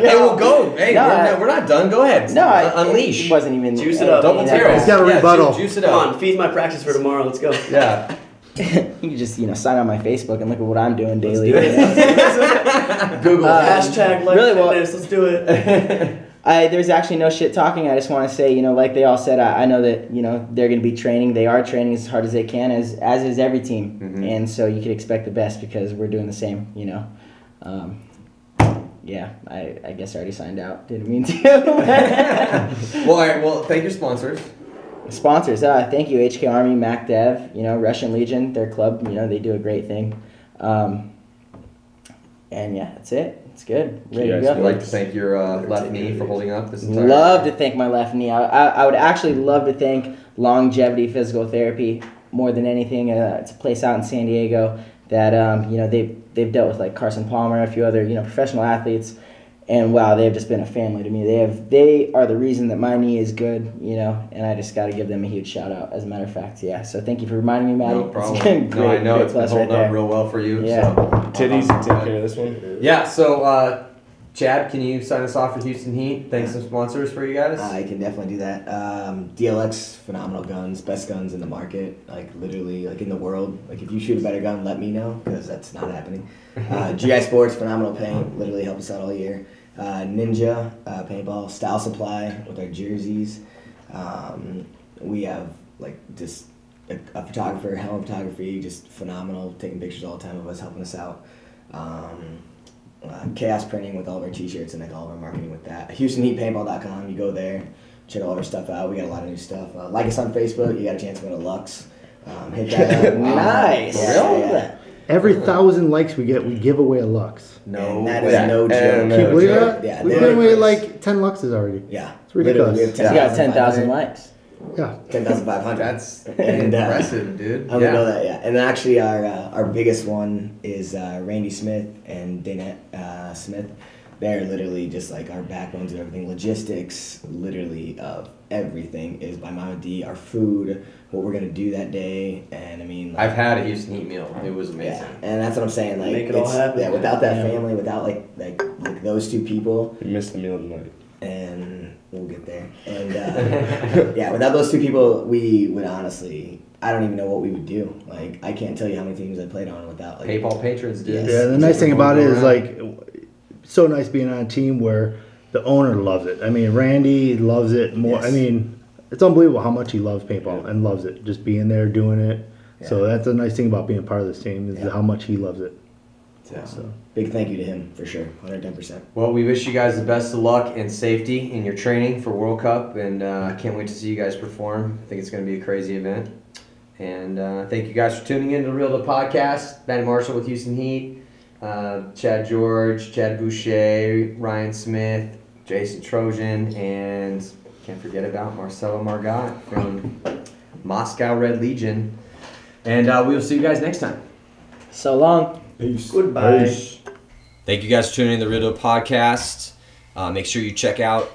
Hey, we'll go. Hey, No, we're, I- not, we're not done. Go ahead. No, I, Uh, unleash. It wasn't even. Juice it uh, up. Double in zero. that He's got a Yeah, rebuttal. ju- Juice it up. Come up. on, feed my practice for tomorrow. Let's go. Yeah. you can just you know sign on my Facebook and look at what I'm doing Let's daily. do it. Google Um, hashtag like really, well- fitness. Let's do it. I there's actually no shit talking. I just want to say, you know, like they all said, I, I know that you know they're going to be training. They are training as hard as they can, as as is every team, Mhm. and so you could expect the best because we're doing the same. You know, um, yeah. I, I guess I already signed out. Didn't mean to. Well, all right. Well, thank your sponsors. Sponsors, uh, thank you, HK Army, MacDev, you know, Russian Legion, their club, you know, they do a great thing. Um, and yeah, that's it. It's good. Ready to go. I'd like to thank your uh, left knee for holding up this entire. Love to thank my left knee. I, I, I would actually love to thank Longevity Physical Therapy more than anything. Uh, it's a place out in San Diego that um, you know they they've dealt with like Carson Palmer, a few other you know professional athletes, and wow, they've just been a family to me. They have they are the reason that my knee is good, you know, and I just got to give them a huge shout out. As a matter of fact, yeah. So thank you for reminding me, Matty. No It's problem. been no, I know great it's been plus right holding up real well for you. Yeah. So. Titties, you take care of this one. Yeah. So, uh, Chad, can you sign us off for Houston Heat? Thanks some sponsors for you guys. I can definitely do that. Um, DLX, phenomenal guns, best guns in the market, like literally, like in the world. Like if you shoot a better gun, let me know because that's not happening. Uh, GI Sports, phenomenal paint, literally help us out all year. Uh, Ninja uh, paintball, Style Supply with our jerseys. Um, we have like just a, a photographer, Helm Photography, just phenomenal, taking pictures all the time of us, helping us out. Um, uh, chaos printing with all of our t-shirts and like all of our marketing with that houstonheatpaintball.com you go there check all of our stuff out we got a lot of new stuff uh, like us on facebook you got a chance to win a Luxe um, hit that up. Nice. yeah, yeah, yeah. Every thousand likes we get, we give away a Luxe. no. And that is way. no joke Can you believe that? yeah We've they're- given away like 10 Luxes already. yeah It's ridiculous. Literally, we have You got 10,500. 10,000 likes. Yeah. 10,500 That's And, uh, impressive, dude. I would yeah. know that, yeah. And actually, our uh, our biggest one is uh, Randy Smith and Danette uh, Smith. They're literally just like our backbones of everything. Logistics, literally of everything, is by Mama D. Our food, what we're gonna do that day, and I mean, like, I've had a Houston Heat meal. It was amazing. yeah. And that's what I'm saying. Like, Make it all happen. Yeah, without that Yeah. family, without like like like those two people, You missed the meal tonight. and we'll get there. And uh, yeah, without those two people, we would honestly, I don't even know what we would do. Like, I can't tell you how many teams I played on without like. PayPal patrons, dude. Yes. Yeah, the nice thing about it is like, so nice being on a team where the owner loves it. I mean, Randy loves it more. I mean, it's unbelievable how much he loves paintball and loves it. Just being there, doing it. So that's a nice thing about being part of this team is Yeah. how much he loves it. Yeah. So Big thank you to him for sure, 110%. Well, we wish you guys the best of luck and safety in your training for World Cup, and uh, I can't wait to see you guys perform. I think it's going to be a crazy event. And uh, thank you guys for tuning in to the Real Deal Podcast. Ben Marshall with Houston Heat, uh, Chad George, Chad Bouchez, Ryan Smith, Jason Trosen, and can't forget about Marcello Margott from Moscow Red Legion. And uh, we will see you guys next time. So long. Goodbye. Thank you guys for tuning in to the Real Deal Podcast. Uh, make sure you check out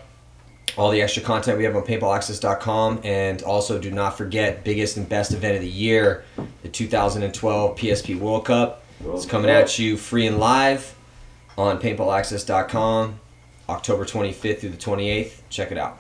all the extra content we have on paintballaccess.com. And also, do not forget, biggest and best event of the year, the 2012 PSP World Cup. It's coming at you free and live on paintballaccess.com, October 25th through the 28th. Check it out.